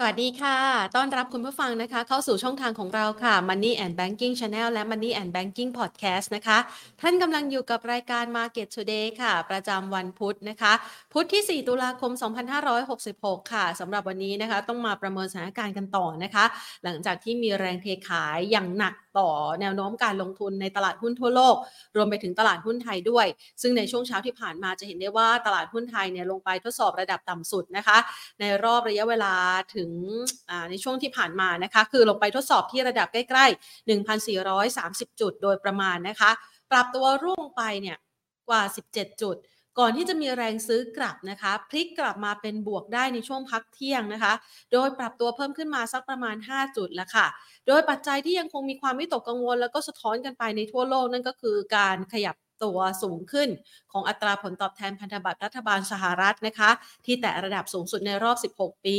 สวัสดีค่ะ ต้อนรับคุณผู้ฟังนะคะ เข้าสู่ช่องทางของเราค่ะ Money and Banking Channel และ Money and Banking Podcast นะคะ ท่านกำลังอยู่กับรายการ Market Today ค่ะ ประจำวันพุธนะคะ พุธที่ 4 ตุลาคม 2566 ค่ะสำหรับวันนี้นะคะ ต้องมาประเมินสถานการณ์กันต่อนะคะ หลังจากที่มีแรงเทขายอย่างหนัก ต่อแนวโน้มการลงทุนในตลาดหุ้นทั่วโลก รวมไปถึงตลาดหุ้นไทยด้วย ซึ่งในช่วงเช้าที่ผ่านมาจะเห็นได้ว่าตลาดหุ้นไทยเนี่ยลงไปทดสอบระดับต่ำสุดนะคะ ในรอบระยะเวลาถึงในช่วงที่ผ่านมานะคะ คือลงไปทดสอบที่ระดับใกล้ๆ 1,430 จุดโดยประมาณนะคะ ปรับตัวร่วงไปเนี่ยกว่า 17 จุด ก่อนที่จะมีแรงซื้อกลับนะคะพลิกกลับมาเป็นบวกได้ในช่วงพักเที่ยงนะคะ โดยปรับตัวเพิ่มขึ้นมาสักประมาณ 5 จุดแล้วค่ะ โดยปัจจัยที่ยังคงมีความวิตกกังวล แล้วก็สะท้อนกันไปในทั่วโลกนั่นก็คือการขยับตัวสูงขึ้นของอัตราผลตอบแทนพันธบัตรรัฐบาลสหรัฐนะคะ ที่แตะระดับสูงสุดในรอบ 16 ปี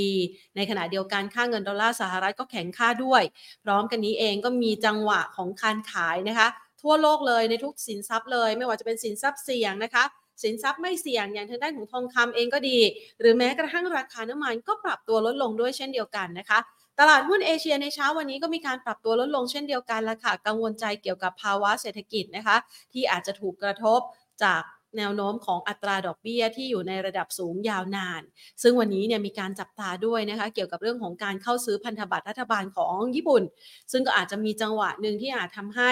ในขณะเดียวกันค่าเงินดอลลาร์สหรัฐก็แข็งค่าด้วย พร้อมกันนี้เองก็มีจังหวะของการขายนะคะ ทั่วโลกเลยในทุกสินทรัพย์เลย ไม่ว่าจะเป็นสินทรัพย์เสี่ยงนะคะ สินทรัพย์ไม่เสี่ยงอย่างทางด้านของทองคำเองก็ดี หรือแม้กระทั่งราคาน้ำมันก็ปรับตัวลดลงด้วยเช่นเดียวกันนะคะ ตลาดหุ้นเอเชียในเช้าวันนี้ก็มีการปรับตัวลดลงเช่นเดียวกันละค่ะ กังวลใจเกี่ยวกับภาวะเศรษฐกิจนะคะ ที่อาจจะถูกกระทบจากแนวโน้มของอัตราดอกเบี้ยที่อยู่ในระดับสูงยาวนาน ซึ่งวันนี้เนี่ยมีการจับตาด้วยนะคะ เกี่ยวกับเรื่องของการเข้าซื้อพันธบัตรรัฐบาลของญี่ปุ่น ซึ่งก็อาจจะมีจังหวะหนึ่งที่อาจทำให้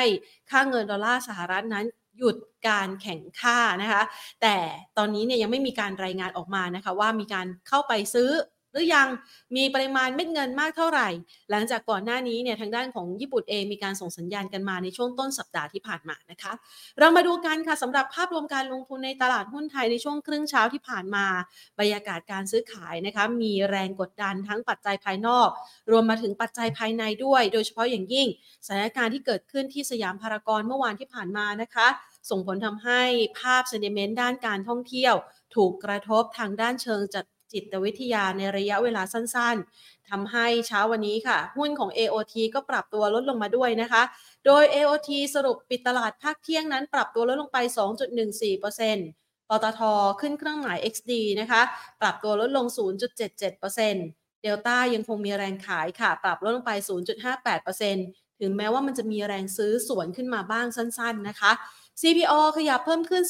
ค่าเงินดอลลาร์สหรัฐนั้น หยุดการแข่งค่านะคะ แต่ตอนนี้เนี่ยยังไม่มีการรายงานออกมานะคะ ว่ามีการเข้าไปซื้อ หรือยังมีปริมาณเม็ดเงินมากเท่าไหร่ หลังจากก่อนหน้านี้เนี่ยทางด้านของญี่ปุ่นเองมีการส่งสัญญาณกันมาในช่วงต้นสัปดาห์ที่ผ่านมานะคะ เรามาดูกันค่ะสำหรับภาพรวมการลงทุนในตลาดหุ้นไทยในช่วงครึ่งเช้าที่ผ่านมาบรรยากาศการซื้อขายนะคะมีแรงกดดันทั้งปัจจัยภายนอก รวมมาถึงปัจจัยภายในด้วย โดยเฉพาะอย่างยิ่งสถานการณ์ที่เกิดขึ้นที่สยามพารากอนเมื่อวานที่ผ่านมานะคะส่งผลทำให้ภาพเซนิเมนต์ด้านการท่องเที่ยว ถูกกระทบทางด้านเชิงจัด จิตวิทยาในระยะเวลาสั้นๆทำให้เช้าวันนี้ค่ะ หุ้นของ AOT ก็ปรับตัวลดลงมาด้วยนะคะ โดย AOT สรุปปิดตลาดภาคเที่ยงนั้น ปรับตัวลดลงไป 2.14%ปตทขึ้นเครื่องหมาย XD นะคะ ปรับตัวลดลง 0.77%เดลต้ายังคงมีแรงขายค่ะ ปรับลดลงไป 0.58%ถึงแม้ว่ามันจะมีแรงซื้อสวนขึ้นมาบ้างสั้นๆนะคะ CPO ขยับเพิ่มขึ้น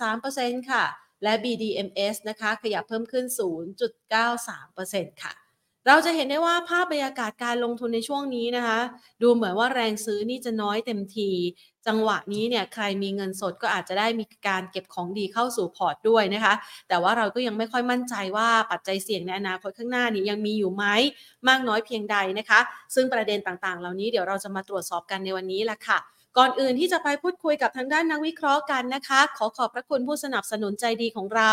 0.83%ค่ะ และ BDMs นะคะขยับเพิ่มขึ้น 0.93%ค่ะ เราจะเห็นได้ว่าภาพบรรยากาศการลงทุนในช่วงนี้นะคะ ดูเหมือนว่าแรงซื้อนี่จะน้อยเต็มที จังหวะนี้เนี่ยใครมีเงินสดก็อาจจะได้มีการเก็บของดีเข้าสู่พอร์ตด้วยนะคะ แต่ว่าเราก็ยังไม่ค่อยมั่นใจว่าปัจจัยเสี่ยงในอนาคตข้างหน้านี้ยังมีอยู่ไหมมากน้อยเพียงใดนะคะ ซึ่งประเด็นต่างๆ เหล่านี้เดี๋ยวเราจะมาตรวจสอบกันในวันนี้ละค่ะ ก่อนอื่นที่จะไปพูดคุยกับทางด้านนักวิเคราะห์กันนะคะ ขอขอบพระคุณผู้สนับสนุนใจดีของเรา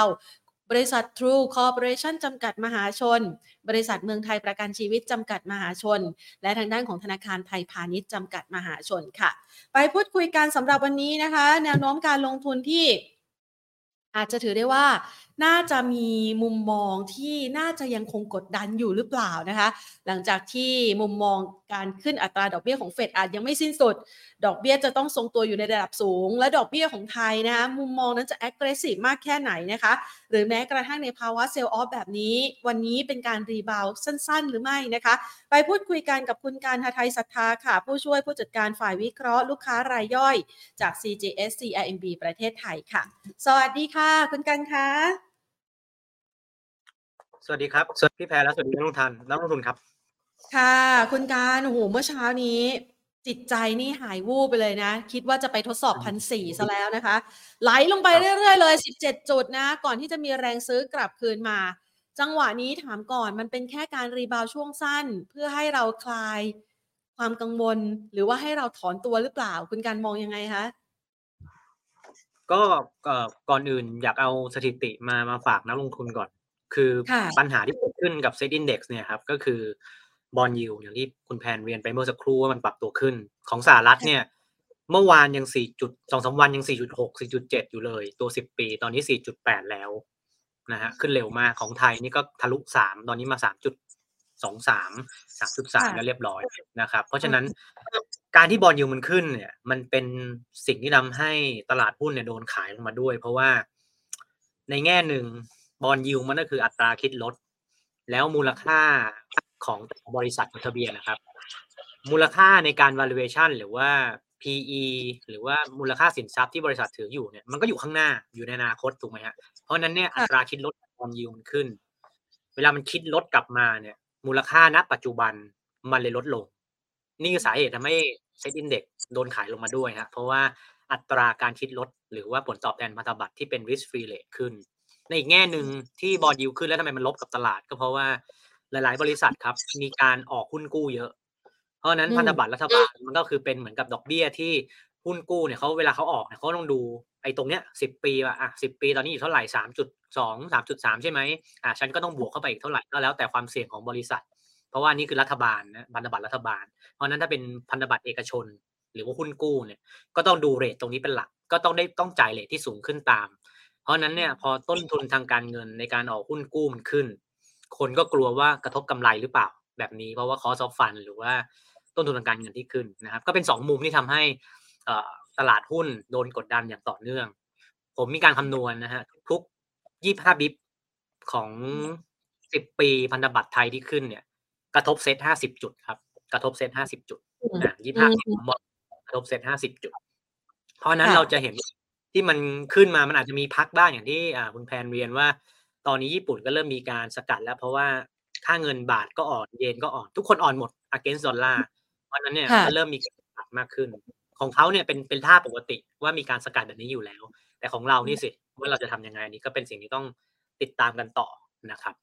บริษัท True Corporation จำกัดมหาชน บริษัทเมืองไทยประกันชีวิตจำกัดมหาชน และทางด้านของธนาคารไทยพาณิชย์จำกัดมหาชนค่ะ ไปพูดคุยกันสำหรับวันนี้นะคะ แนวโน้มการลงทุนที่อาจจะถือได้ว่า น่าจะมีมุมมองที่น่าจะยังคงกดดันอยู่หรือเปล่านะคะ หลังจากที่มุมมองการขึ้นอัตราดอกเบี้ยของเฟดอาจยังไม่สิ้นสุด ดอกเบี้ยจะต้องทรงตัวอยู่ในระดับสูง และดอกเบี้ยของไทยนะคะมุมมองนั้นจะ aggressive มากแค่ไหนนะคะ หรือแม้กระทั่งในภาวะ sell off แบบนี้ วันนี้เป็นการ rebound สั้น ๆ หรือไม่นะคะ ไปพูดคุยกันกับคุณการทาไทยศรัทธาค่ะ ผู้ช่วยผู้จัดการฝ่ายวิเคราะห์ลูกค้ารายย่อยจาก CGS CIMB ประเทศไทยค่ะ สวัสดีค่ะ คุณการคะ สวัสดีครับสวัสดีพี่แพรและสวัสดีนักลงทุนนักลงทุนครับ ค่ะ คุณการโอ้โหเมื่อเช้านี้ จิตใจนี่หายวูบไปเลยนะ คิดว่าจะไปทดสอบพันสี่ซะแล้วนะคะ ไหลลงไปเรื่อยๆเลยสิบเจ็ดจุดนะ ก่อนที่จะมีแรงซื้อกลับคืนมา จังหวะนี้ถามก่อนมันเป็นแค่การ rebound ช่วงสั้น เพื่อให้เราคลายความกังวล หรือว่าให้เราถอนตัวหรือเปล่า คุณการมองยังไงคะก็ก่อนอื่นอยากเอาสถิติมามาฝากนักลงทุนก่อน คือปัญหาที่เกิดขึ้นกับเซ็ตอินดี x เนี่ยครับก็คือ bond yield อย่างที่คุณแพนเรียนไปเมื่อสักครู่ว่ามันปรับตัวขึ้น ของสหรัฐเนี่ย เมื่อวานยังสี่จุดสองสาวันยังสี่จุดหกสี่จุดเจ็ดอยู่เลย ตัวสิบปีตอนนี้สี่จุดแปดแล้วนะฮะขึ้นเร็วมากของไทยนี่ก็ทะลุสามตอนนี้มาสามจุดสองสามสามจุดสามแล้วเรียบร้อยนะครับ เพราะฉะนั้นการที่บอลยูมันขึ้นเนี่ย มันเป็นสิ่งที่ทำให้ตลาดหุ้นเนี่ยโดนขายลงมาด้วย เพราะว่าในแง่หนึ่ง บอลยิวมันก็คืออัตราคิดลด แล้วมูลค่าของบริษัทจดทะเบียนนะครับ มูลค่าในการ valuation หรือว่า PE หรือว่ามูลค่าสินทรัพย์ที่บริษัทถืออยู่เนี่ยมันก็อยู่ข้างหน้าอยู่ในอนาคตถูกไหมฮะเพราะนั้นเนี่ยอัตราคิดลดบอลยูมันขึ้น เวลามันคิดลดกลับมาเนี่ย มูลค่าณปัจจุบันมันเลยลดลง นี่คือสาเหตุทำให้เซ็ตอินเด็กโดนขายลงมาด้วยฮะเพราะว่าอัตราการคิดลด หรือว่าผลตอบแทนพันธบัตรที่เป็น risk free rate ขึ้น ในอีกแง่หนึ่งที่บอลยูขึ้นแล้วทำไมมันลบกับตลาด ก็เพราะว่าหลาย ๆ บริษัทครับ มีการออกหุ้นกู้เยอะ เพราะนั้นพันธบัตรรัฐบาลมันก็คือเป็นเหมือนกับดอกเบี้ยที่หุ้นกู้เนี่ยเขาเวลาเขาออกเนี่ยเขาต้องดูไอ้ตรงเนี้ยสิบปีอะสิบปีตอนนี้อยู่เท่าไหร่สามจุดสองสามจุดสามใช่ไหมอ่าฉันก็ต้องบวกเข้าไปอีกเท่าไหร่ก็แล้วแต่ความเสี่ยงของบริษัท เพราะว่านี่คือรัฐบาลนะพันธบัตรรัฐบาล เพราะนั้นถ้าเป็นพันธบัตรเอกชน หรือว่าหุ้นกู้เนี่ยก็ต้องดูเรทตรงนี้เป็นหลัก ก็ต้องได้ต้องจ่ายเรทที่สูงขึ้นตาม เพราะนั้นเนี่ยพอต้นทุนทางการเงินในการออกหุ้นกู้มันขึ้น คนก็กลัวว่ากระทบกำไรหรือเปล่าแบบนี้ เพราะว่าคอสอฟฟันหรือว่าต้นทุนทางการเงินที่ขึ้นนะครับ ก็เป็นสองมุมที่ทำให้ตลาดหุ้นโดนกดดันอย่างต่อเนื่อง ผมมีการคำนวณนะฮะทุกยี่ห้าบิบของสิบปีพันธบัตรไทยที่ขึ้นเนี่ย กระทบเซ็ตห้าสิบจุดครับ กระทบเซ็ตห้าสิบจุดนะยี่ห้าสิบมกระทบเซ็ตห้าสิบจุด เพราะนั้นเราจะเห็น ที่มันขึ้นมามันอาจจะมีพักบ้างอย่างที่คุณแพนเรียนว่า ตอนนี้ญี่ปุ่นก็เริ่มมีการสกัดแล้ว เพราะว่าค่าเงินบาทก็อ่อนเยนก็อ่อน ทุกคนอ่อนหมด against ดอลลาร์เพราะนั้นเนี่ยก็เริ่มมีการสกัดมากขึ้น ของเขาเนี่ยเป็นเป็นท่าปกติว่ามีการสกัดแบบนี้อยู่แล้ว แต่ของเรานี่สิว่าเราจะทำยังไงนี่ก็เป็นสิ่งที่ต้องติดตามกันต่อนะครับ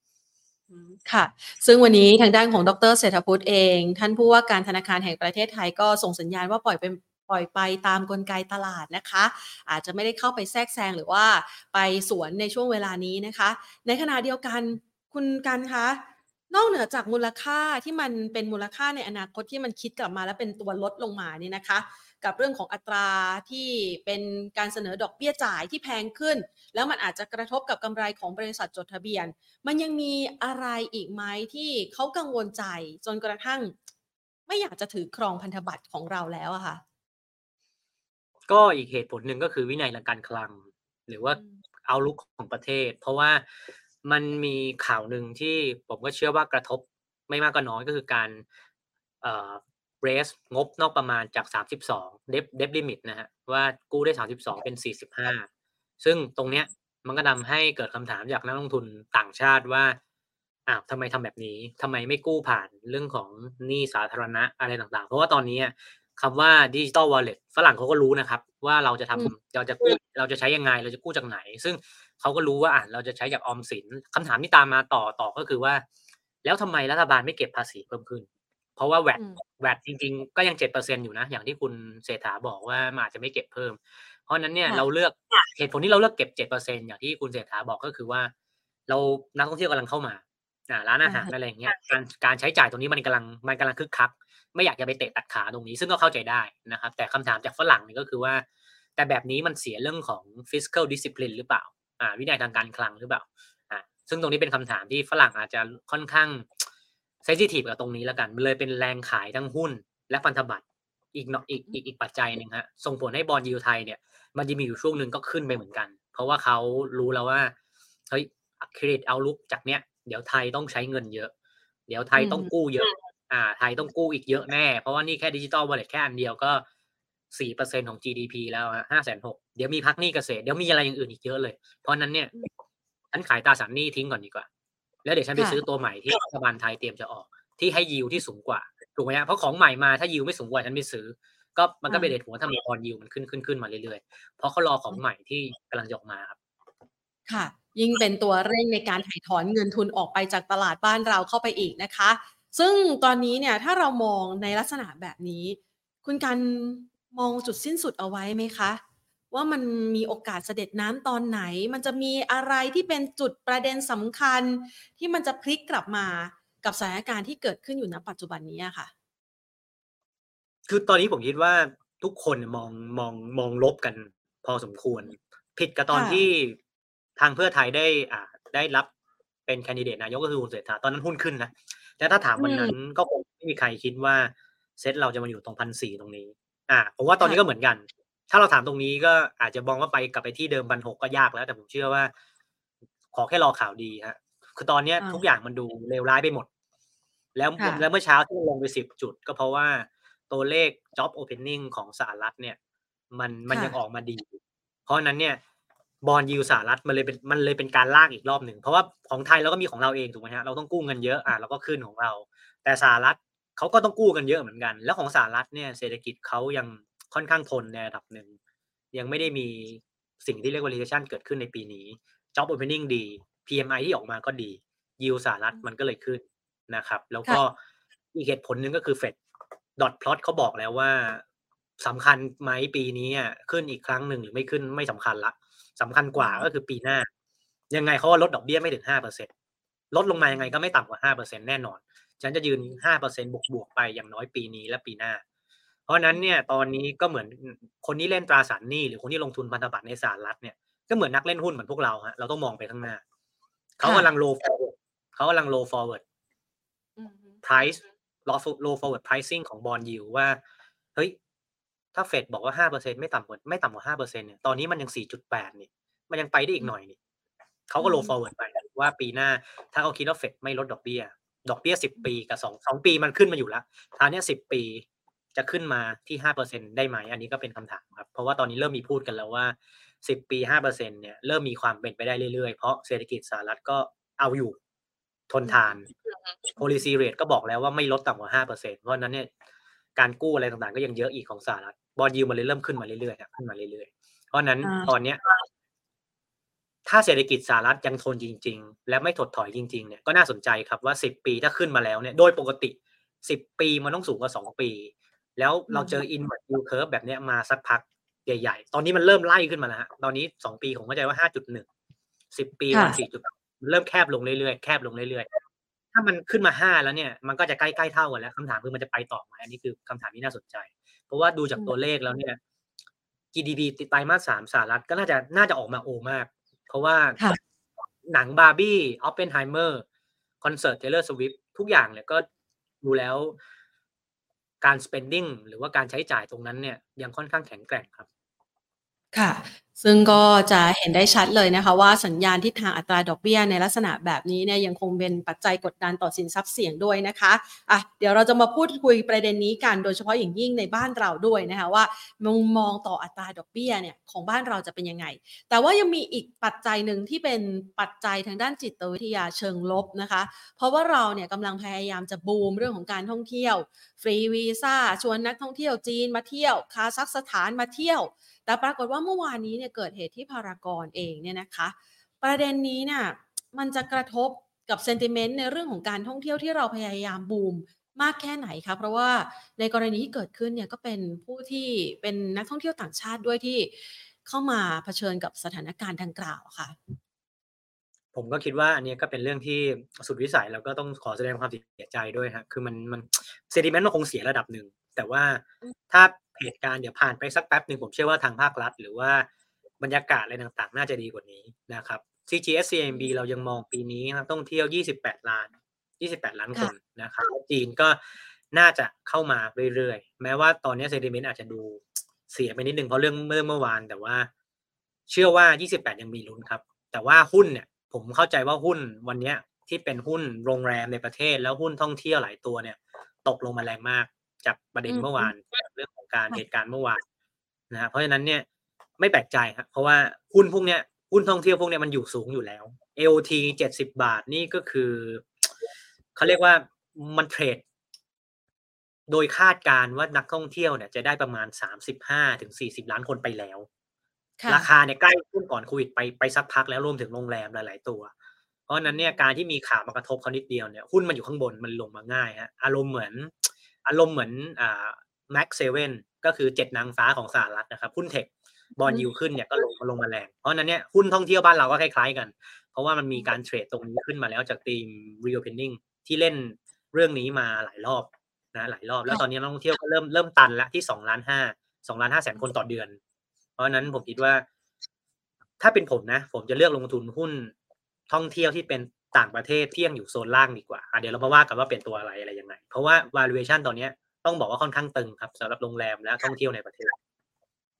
ค่ะ ซึ่งวันนี้ทางด้านของดรเศรษฐพุทธเอง ท่านผู้ว่าการธนาคารแห่งประเทศไทยก็ส่งสัญญาณว่าปล่อยเป็น ปล่อยไปตามกลไกตลาดนะคะ อาจจะไม่ได้เข้าไปแทรกแซงหรือว่าไปสวนในช่วงเวลานี้นะคะ ในขณะเดียวกันคุณกันคะนอกเหนือจากมูลค่าที่มันเป็นมูลค่าในอนาคตที่มันคิดกลับมาแล้วเป็นตัวลดลงมาเนี่ยนะคะ กับเรื่องของอัตราที่เป็นการเสนอดอกเบี้ยจ่ายที่แพงขึ้น แล้วมันอาจจะกระทบกับกำไรของบริษัทจดทะเบียน มันยังมีอะไรอีกไหมที่เขากังวลใจจนกระทั่ง ไม่อยากจะถือครองพันธบัตรของเราแล้วอะค่ะ ก็อีกเหตุผลหนึ่งก็คือวินัยทางการคลัง หรือว่าเอาลุกของประเทศ เพราะว่ามันมีข่าวหนึ่งที่ผมก็เชื่อว่ากระทบไม่มากก็น้อยก็คือการเอ่อเรสงบนอกประมาณจาก 32 debt debt limit นะฮะว่ากู้ได้ 32 เป็น 45 ซึ่งตรงเนี้ยมันก็ทำให้เกิดคำถามจากนักลงทุนต่างชาติว่าอ้าวทำไมทำแบบนี้ทำไมไม่กู้ผ่านเรื่องของหนี้สาธารณะอะไรต่างๆ เพราะว่าตอนนี้ คำว่า digital wallet ฝรั่งเขาก็รู้นะครับ ว่าเราจะทำเราจะกู้เราจะใช้ยังไงเราจะกู้จากไหน ซึ่งเขาก็รู้ว่าอ่าเราจะใช้จากออมสินคำถามที่ตามมาต่อต่อก็คือว่า แล้วทำไมรัฐบาลไม่เก็บภาษีเพิ่มขึ้น เพราะว่าแวดแวดจริง ๆ ก็ยังเจ็ดเปอร์เซ็นอยู่นะ อย่างที่คุณเศรษฐาบอกว่ามาอาจจะไม่เก็บเพิ่ม เพราะนั้นเนี่ยเราเลือกเหตุผลที่เราเลือกเก็บเจ็ดเปอร์เซ็นอย่างที่คุณเศรษฐาบอกก็คือว่า เรานักท่องเที่ยวกำลังเข้ามาอ่าร้านอาหารอะไรอย่างเงี้ยการการใช้จ่ายตรงนี้มันกำลังมันกำลังคึกคัก ไม่อยากจะไปเตะตัดขาตรงนี้ ซึ่งก็เข้าใจได้นะครับ แต่คำถามจากฝรั่งนี่ก็คือว่า แต่แบบนี้มันเสียเรื่องของ fiscal discipline หรือเปล่า อ่า วินัยทางการคลังหรือเปล่า อ่า ซึ่งตรงนี้เป็นคำถามที่ฝรั่งอาจจะค่อนข้าง sensitive กับตรงนี้แล้วกันมันเลยเป็นแรงขายทั้งหุ้น และพันธบัตรอีกเนาะอีกอีกอีกปัจจัยหนึ่งฮะส่งผลให้ bond yield ไทยเนี่ย มันจะมีอยู่ช่วงหนึ่งก็ขึ้นไปเหมือนกัน เพราะว่าเขารู้แล้วว่าเฮ้ย credit outlook จากเนี้ยเดี๋ยวไทยต้องใช้เงินเยอะ เดี๋ยวไทยต้องกู้เยอะ อ่าไทยต้องกู้อีกเยอะแน่ เพราะว่านี่แค่ digital wallet แค่อันเดียวก็สี่เปอร์เซ็นต์ของ GDP แล้วฮะห้าแสนหกเดี๋ยวมีพักหนี้เกษตรเดี๋ยวมีอะไรอย่างอื่นอีกเยอะเลย เพราะนั้นเนี่ยฉันขายตราสารหนี้ทิ้งก่อนดีกว่า แล้วเดี๋ยวฉันไปซื้อตัวใหม่ที่รัฐบาลไทยเตรียมจะออก ที่ให้ยิวที่สูงกว่าถูกไหมฮะเพราะของใหม่มาถ้ายิวไม่สูงกว่าฉันไม่ซื้อ ก็มันก็เป็นเหตุผลทำให้บอลยิวมันขึ้นขึ้นขึ้นมาเรื่อยๆเพราะเขารอของใหม่ที่กำลังจะออกมาครับค่ะ ยิ่งเป็นตัวเร่งในการถ่ายถอนเงินทุนออกไปจากตลาดบ้านเราเข้าไปอีกนะคะ ซึ่งตอนนี้เนี่ยถ้าเรามองในลักษณะแบบนี้ คุณการมองจุดสิ้นสุดเอาไว้ไหมคะ ว่ามันมีโอกาสเสด็จน้ำตอนไหน มันจะมีอะไรที่เป็นจุดประเด็นสำคัญ ที่มันจะพลิกกลับมากับสถานการณ์ที่เกิดขึ้นอยู่ณปัจจุบันนี้ค่ะ คือตอนนี้ผมคิดว่าทุกคนมองมองมองลบกัน พอสมควร ผิดกับตอนที่ทางเพื่อไทยได้ อ่า ได้รับเป็นแคนดิเดตนายกก็คือคุณเศรษฐาตอนนั้นหุ้นขึ้นนะ แต่ถ้าถามวันนั้นก็คงไม่มีใครคิดว่าเซตเราจะมาอยู่ตรงพันสี่ตรงนี้ อ่าผมว่าตอนนี้ก็เหมือนกัน ถ้าเราถามตรงนี้ก็อาจจะมองว่าไปกลับไปที่เดิมพันหกก็ยากแล้ว แต่ผมเชื่อว่า ขอแค่รอข่าวดีฮะคือตอนเนี้ยทุกอย่างมันดูเลวร้ายไปหมด แล้วแล้วเมื่อเช้าที่ลงไปสิบจุด ก็เพราะว่าตัวเลข job opening ของสหรัฐเนี่ย มันมันยังออกมาดี เพราะนั้นเนี่ย บอลยูสหรัฐมันเลยเป็นมันเลยเป็นการลากอีกรอบหนึ่งเพราะว่าของไทยเราก็มีของเราเองถูกไหมฮะเราต้องกู้เงินเยอะอะเราก็ขึ้นของเรา แต่สหรัฐเขาก็ต้องกู้กันเยอะเหมือนกัน แล้วของสหรัฐเนี่ยเศรษฐกิจเขายังค่อนข้างทนในระดับหนึ่งยังไม่ได้มีสิ่งที่เรียกว่า recession เกิดขึ้นในปีนี้ job opening ดี PMI ที่ออกมาก็ดียิวสหรัฐมันก็เลยขึ้นนะครับ แล้วก็อีกเหตุผลหนึ่งก็คือเฟดดอทพลอตเขาบอกแล้วว่าสำคัญไหมปีนี้ขึ้นอีกครั้งหนึ่งหรือไม่ขึ้นไม่สำคัญละ สำคัญกว่าก็คือปีหน้า ยังไงเขาว่าลดดอกเบี้ยไม่ถึงห้าเปอร์เซ็นลดลงมายังไงก็ไม่ต่ำกว่าห้าเปอร์เซ็นแน่นอน ฉันจะยืนห้าเปอร์เซ็นบวกบวกไปอย่างน้อยปีนี้และปีหน้า เพราะนั้นเนี่ยตอนนี้ก็เหมือนคนที่เล่นตราสารหนี้หรือคนที่ลงทุนพันธบัตรในสหรัฐเนี่ยก็เหมือนนักเล่นหุ้นเหมือนพวกเราฮะเราต้องมองไปข้างหน้าเขากำลัง low forward เขากำลัง low forward price low forward pricing ของบอลยิวว่าเฮ้ย ถ้าเฟดบอกว่าห้าเปอร์เซ็นไม่ต่ำกว่าไม่ต่ำกว่าห้าเปอร์เซ็นเนี่ยตอนนี้มันยังสี่จุดแปดนี่มันยังไปได้อีกหน่อยนี่เขาก็ low forward ไปว่าปีหน้า ถ้าเขาคิดว่าเฟดไม่ลดดอกเบี้ย ดอกเบี้ยสิบปีกับสองสองปีมันขึ้นมาอยู่แล้วคราวนี้สิบปีจะขึ้นมาที่ห้าเปอร์เซ็นได้ไหม อันนี้ก็เป็นคำถามครับ เพราะว่าตอนนี้เริ่มมีพูดกันแล้วว่าสิบปีห้าเปอร์เซ็นเนี่ยเริ่มมีความเป็นไปได้เรื่อยๆ เพราะเศรษฐกิจสหรัฐก็เอาอยู่ทนทาน policy rate ก็บอกแล้วว่าไม่ลดต่ำกว่าห้าเปอร์เซ็นเพราะนั้นเนี่ยการกู้อะไรต่างๆ ก็ยังเยอะอีกของสหรัฐ บอลยิวมันเลยเริ่มขึ้นมาเรื่อยๆขึ้นมาเรื่อยๆ เพราะนั้นตอนเนี้ย ถ้าเศรษฐกิจสหรัฐยังทนจริง ๆ และไม่ถดถอยจริง ๆ เนี่ยก็น่าสนใจครับว่าสิบปีถ้าขึ้นมาแล้วเนี่ยโดยปกติสิบปีมันต้องสูงกว่าสองปี แล้วเราเจอ inward yield curve แบบนี้มาสักพักใหญ่ ๆ ตอนนี้มันเริ่มไล่ขึ้นมาแล้วฮะตอนนี้สองปีผมเข้าใจว่าห้าจุดหนึ่งสิบปีมันสี่จุดเริ่มแคบลงเรื่อยๆแคบลงเรื่อยๆถ้ามันขึ้นมาห้าแล้วเนี่ย มันก็จะใกล้ๆเท่ากันแล้วคำถามคือมันจะไปต่อไหมอันนี้คือคำถามที่น่าสนใจ เพราะว่าดูจากตัวเลขแล้วเนี่ย GDP ไตรมาสสามสหรัฐก็น่าจะน่าจะออกมาโอมาก เพราะว่าหนัง Barbie Oppenheimer คอนเสิร์ต Taylor Swift ทุกอย่างเนี่ยก็ดูแล้วการ spending หรือว่าการใช้จ่ายตรงนั้นเนี่ยยังค่อนข้างแข็งแกร่งครับ ค่ะ ซึ่งก็จะเห็นได้ชัดเลยนะคะ ว่าสัญญาณทิศทางอัตราดอกเบี้ยในลักษณะแบบนี้เนี่ยยังคงเป็นปัจจัยกดดันต่อสินทรัพย์เสี่ยงด้วยนะคะอะเดี๋ยวเราจะมาพูดคุยประเด็นนี้กันโดยเฉพาะอย่างยิ่งในบ้านเราด้วยนะคะว่ามุมมองต่ออัตราดอกเบี้ยเนี่ยของบ้านเราจะเป็นยังไง แต่ว่ายังมีอีกปัจจัยหนึ่งที่เป็นปัจจัยทางด้านจิตวิทยาเชิงลบนะคะ เพราะว่าเราเนี่ยกำลังพยายามจะบูมเรื่องของการท่องเที่ยว ฟรีวีซ่าชวนนักท่องเที่ยวจีนมาเที่ยว คาซัคสถานมาเที่ยว แต่ปรากฏว่าเมื่อวานนี้เนี่ยเกิดเหตุที่พารากอนเองเนี่ยนะคะ ประเด็นนี้เนี่ยมันจะกระทบกับเซนติเมนต์ในเรื่องของการท่องเที่ยวที่เราพยายามบูมมากแค่ไหนคะเพราะว่าในกรณีที่เกิดขึ้นเนี่ยก็เป็นผู้ที่เป็นนักท่องเที่ยวต่างชาติด้วยที่เข้ามาเผชิญกับสถานการณ์ดังกล่าวค่ะ ผมก็คิดว่าอันนี้ก็เป็นเรื่องที่สุดวิสัยแล้วก็ต้องขอแสดงความเสียใจด้วยฮะคือมันมันเซนติเมนต์มันคงเสียระดับหนึ่งแต่ว่าถ้า เหตุการณ์เดี๋ยวผ่านไปสักแป๊บหนึ่งผมเชื่อว่าทางภาครัฐ หรือว่าบรรยากาศอะไรต่างๆ น่าจะดีกว่านี้นะครับ CGS CMB เรายังมองปีนี้นักท่องเที่ยว 28 ล้าน 28 ล้านคนนะครับจีนก็น่าจะเข้ามาเรื่อยๆ แม้ว่าตอนนี้เซนติเมนต์อาจจะดูเสียไปนิดนึงเพราะเรื่องเมื่อเมื่อวานแต่ว่า เชื่อว่า 28 ยังมีลุ้นครับ แต่ว่าหุ้นเนี่ย ผมเข้าใจว่าหุ้นวันนี้ที่เป็นหุ้นโรงแรมในประเทศแล้วหุ้นท่องเที่ยวหลายตัวเนี่ย ตกลงมาแรงมาก จากประเด็นเมื่อวานเรื่องของการเหตุการณ์เมื่อวานนะฮะเพราะฉะนั้นเนี่ยไม่แปลกใจครับเพราะว่าหุ้นพวกเนี้ยหุ้นท่องเที่ยวพวกเนี้ยมันอยู่สูงอยู่แล้ว AOT เจ็ดสิบาทนี่ก็คือเขาเรียกว่ามันเทรดโดยคาดการว่านักท่องเที่ยวเนี่ยจะได้ประมาณสามสิบห้าถึงสี่สิบล้านคนไปแล้ว ราคาเนี่ยใกล้หุ้นก่อนโควิดไปไปสักพักแล้วรวมถึงโรงแรมหลาย ๆ ตัว เพราะนั้นเนี่ยการที่มีข่าวมากระทบเขานิดเดียวเนี่ยหุ้นมันอยู่ข้างบนมันลงมาง่ายฮะอารมณ์เหมือน อารมณ์เหมือนอ่าแม็กเซเว่นก็คือเจ็ดนางฟ้าของสหรัฐนะครับหุ้นเทคบอลยิวขึ้นเนี่ยก็ลงมาลงมาแรง เพราะนั้นเนี่ยหุ้นท่องเที่ยวบ้านเราก็คล้ายๆกัน เพราะว่ามันมีการเทรดตรงนี้ขึ้นมาแล้วจากทีม reopening ที่เล่นเรื่องนี้มาหลายรอบนะหลายรอบ แล้วตอนนี้นักท่องเที่ยวก็เริ่มเริ่มตันแล้วที่สองล้านห้าสองล้านห้าแสนคนต่อเดือน เพราะนั้นผมคิดว่า ถ้าเป็นผมนะ ผมจะเลือกลงทุนหุ้นท่องเที่ยวที่เป็น ต่างประเทศที่ยังอยู่โซนล่างดีกว่าเดี๋ยวเรามาว่ากันว่าเป็นตัวอะไรอะไรยังไง เพราะว่า valuation ตอนนี้ต้องบอกว่าค่อนข้างตึงครับสำหรับโรงแรมและท่องเที่ยวในประเทศ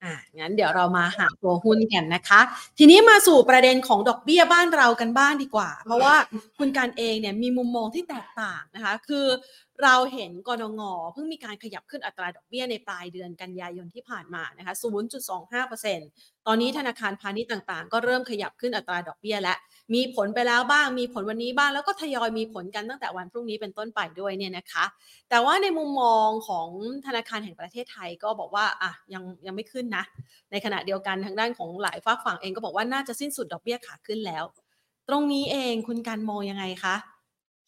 อ่างั้นเดี๋ยวเรามาหาตัวหุ้นกันนะคะ ทีนี้มาสู่ประเด็นของดอกเบี้ยบ้านเรากันบ้างดีกว่า เพราะว่าคุณการเองเนี่ยมีมุมมองที่แตกต่างนะคะ คือ เราเห็นกรงงเพิ่งมีการขยับขึ้นอัตราดอกเบี้ยในปลายเดือนกันยายนที่ผ่านมานะคะ 0.25%ตอนนี้ธนาคารพาณิชย์ต่างๆ ก็เริ่มขยับขึ้นอัตราดอกเบี้ยและ มีผลไปแล้วบ้าง มีผลวันนี้บ้าง แล้วก็ทยอยมีผลกันตั้งแต่วันพรุ่งนี้เป็นต้นไปด้วยเนี่ยนะคะ แต่ว่าในมุมมองของธนาคารแห่งประเทศไทยก็บอกว่าอะยังยังไม่ขึ้นนะ ในขณะเดียวกันทางด้านของหลายฝากฝั่งเองก็บอกว่าน่าจะสิ้นสุดดอกเบี้ยขาขึ้นแล้ว ตรงนี้เองคุณการมองยังไงคะ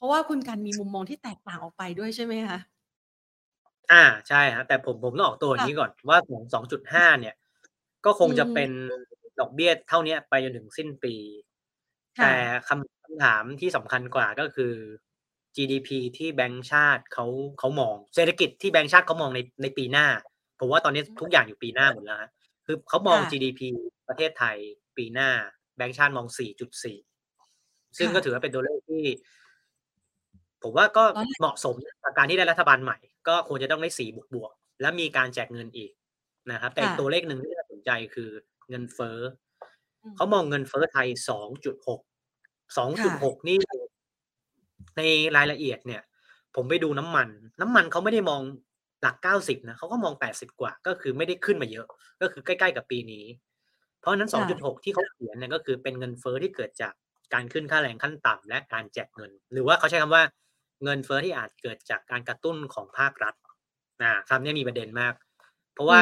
เพราะว่าคุณการมีมุมมองที่แตกต่างออกไปด้วยใช่ไหมคะอ่าใช่ฮะแต่ผมผมต้องออกตัวอย่างนี้ก่อนว่าของสองจุดห้าเนี่ย ก็คงจะเป็นดอกเบี้ยเท่านี้ไปจนถึงสิ้นปี แต่คำถามที่สำคัญกว่าก็คือ GDP ที่แบงก์ชาติเขาเขามอง เศรษฐกิจที่แบงก์ชาติเขามองในในปีหน้า ผมว่าตอนนี้ทุกอย่างอยู่ปีหน้าหมดแล้วคือเขามอง GDP ประเทศไทยปีหน้า แบงก์ชาติมอง 4.4 ซึ่งก็ถือว่าเป็นตัวเลขที่ ผมว่าก็เหมาะสมกับการที่ได้รัฐบาลใหม่ ก็ควรจะต้องได้สี่บวกบวกและมีการแจกเงินอีกนะครับ แต่ตัวเลขหนึ่งที่น่าสนใจคือเงินเฟ้อเขามองเงินเฟ้อไทย2.6 2.6นี่ในรายละเอียดเนี่ย ผมไปดูน้ำมัน น้ำมันเขาไม่ได้มองหลัก90นะเขาก็มอง80กว่า ก็คือไม่ได้ขึ้นมาเยอะ ก็คือใกล้ๆกับปีนี้ เพราะนั้น2.6ที่เขาเขียนเนี่ยก็คือเป็นเงินเฟ้อที่เกิดจากการขึ้นค่าแรงขั้นต่ำและการแจกเงิน หรือว่าเขาใช้คำว่า เงินเฟ้อที่อาจเกิดจากการกระตุ้นของภาครัฐนะคำนี้มีประเด็นมาก เพราะว่า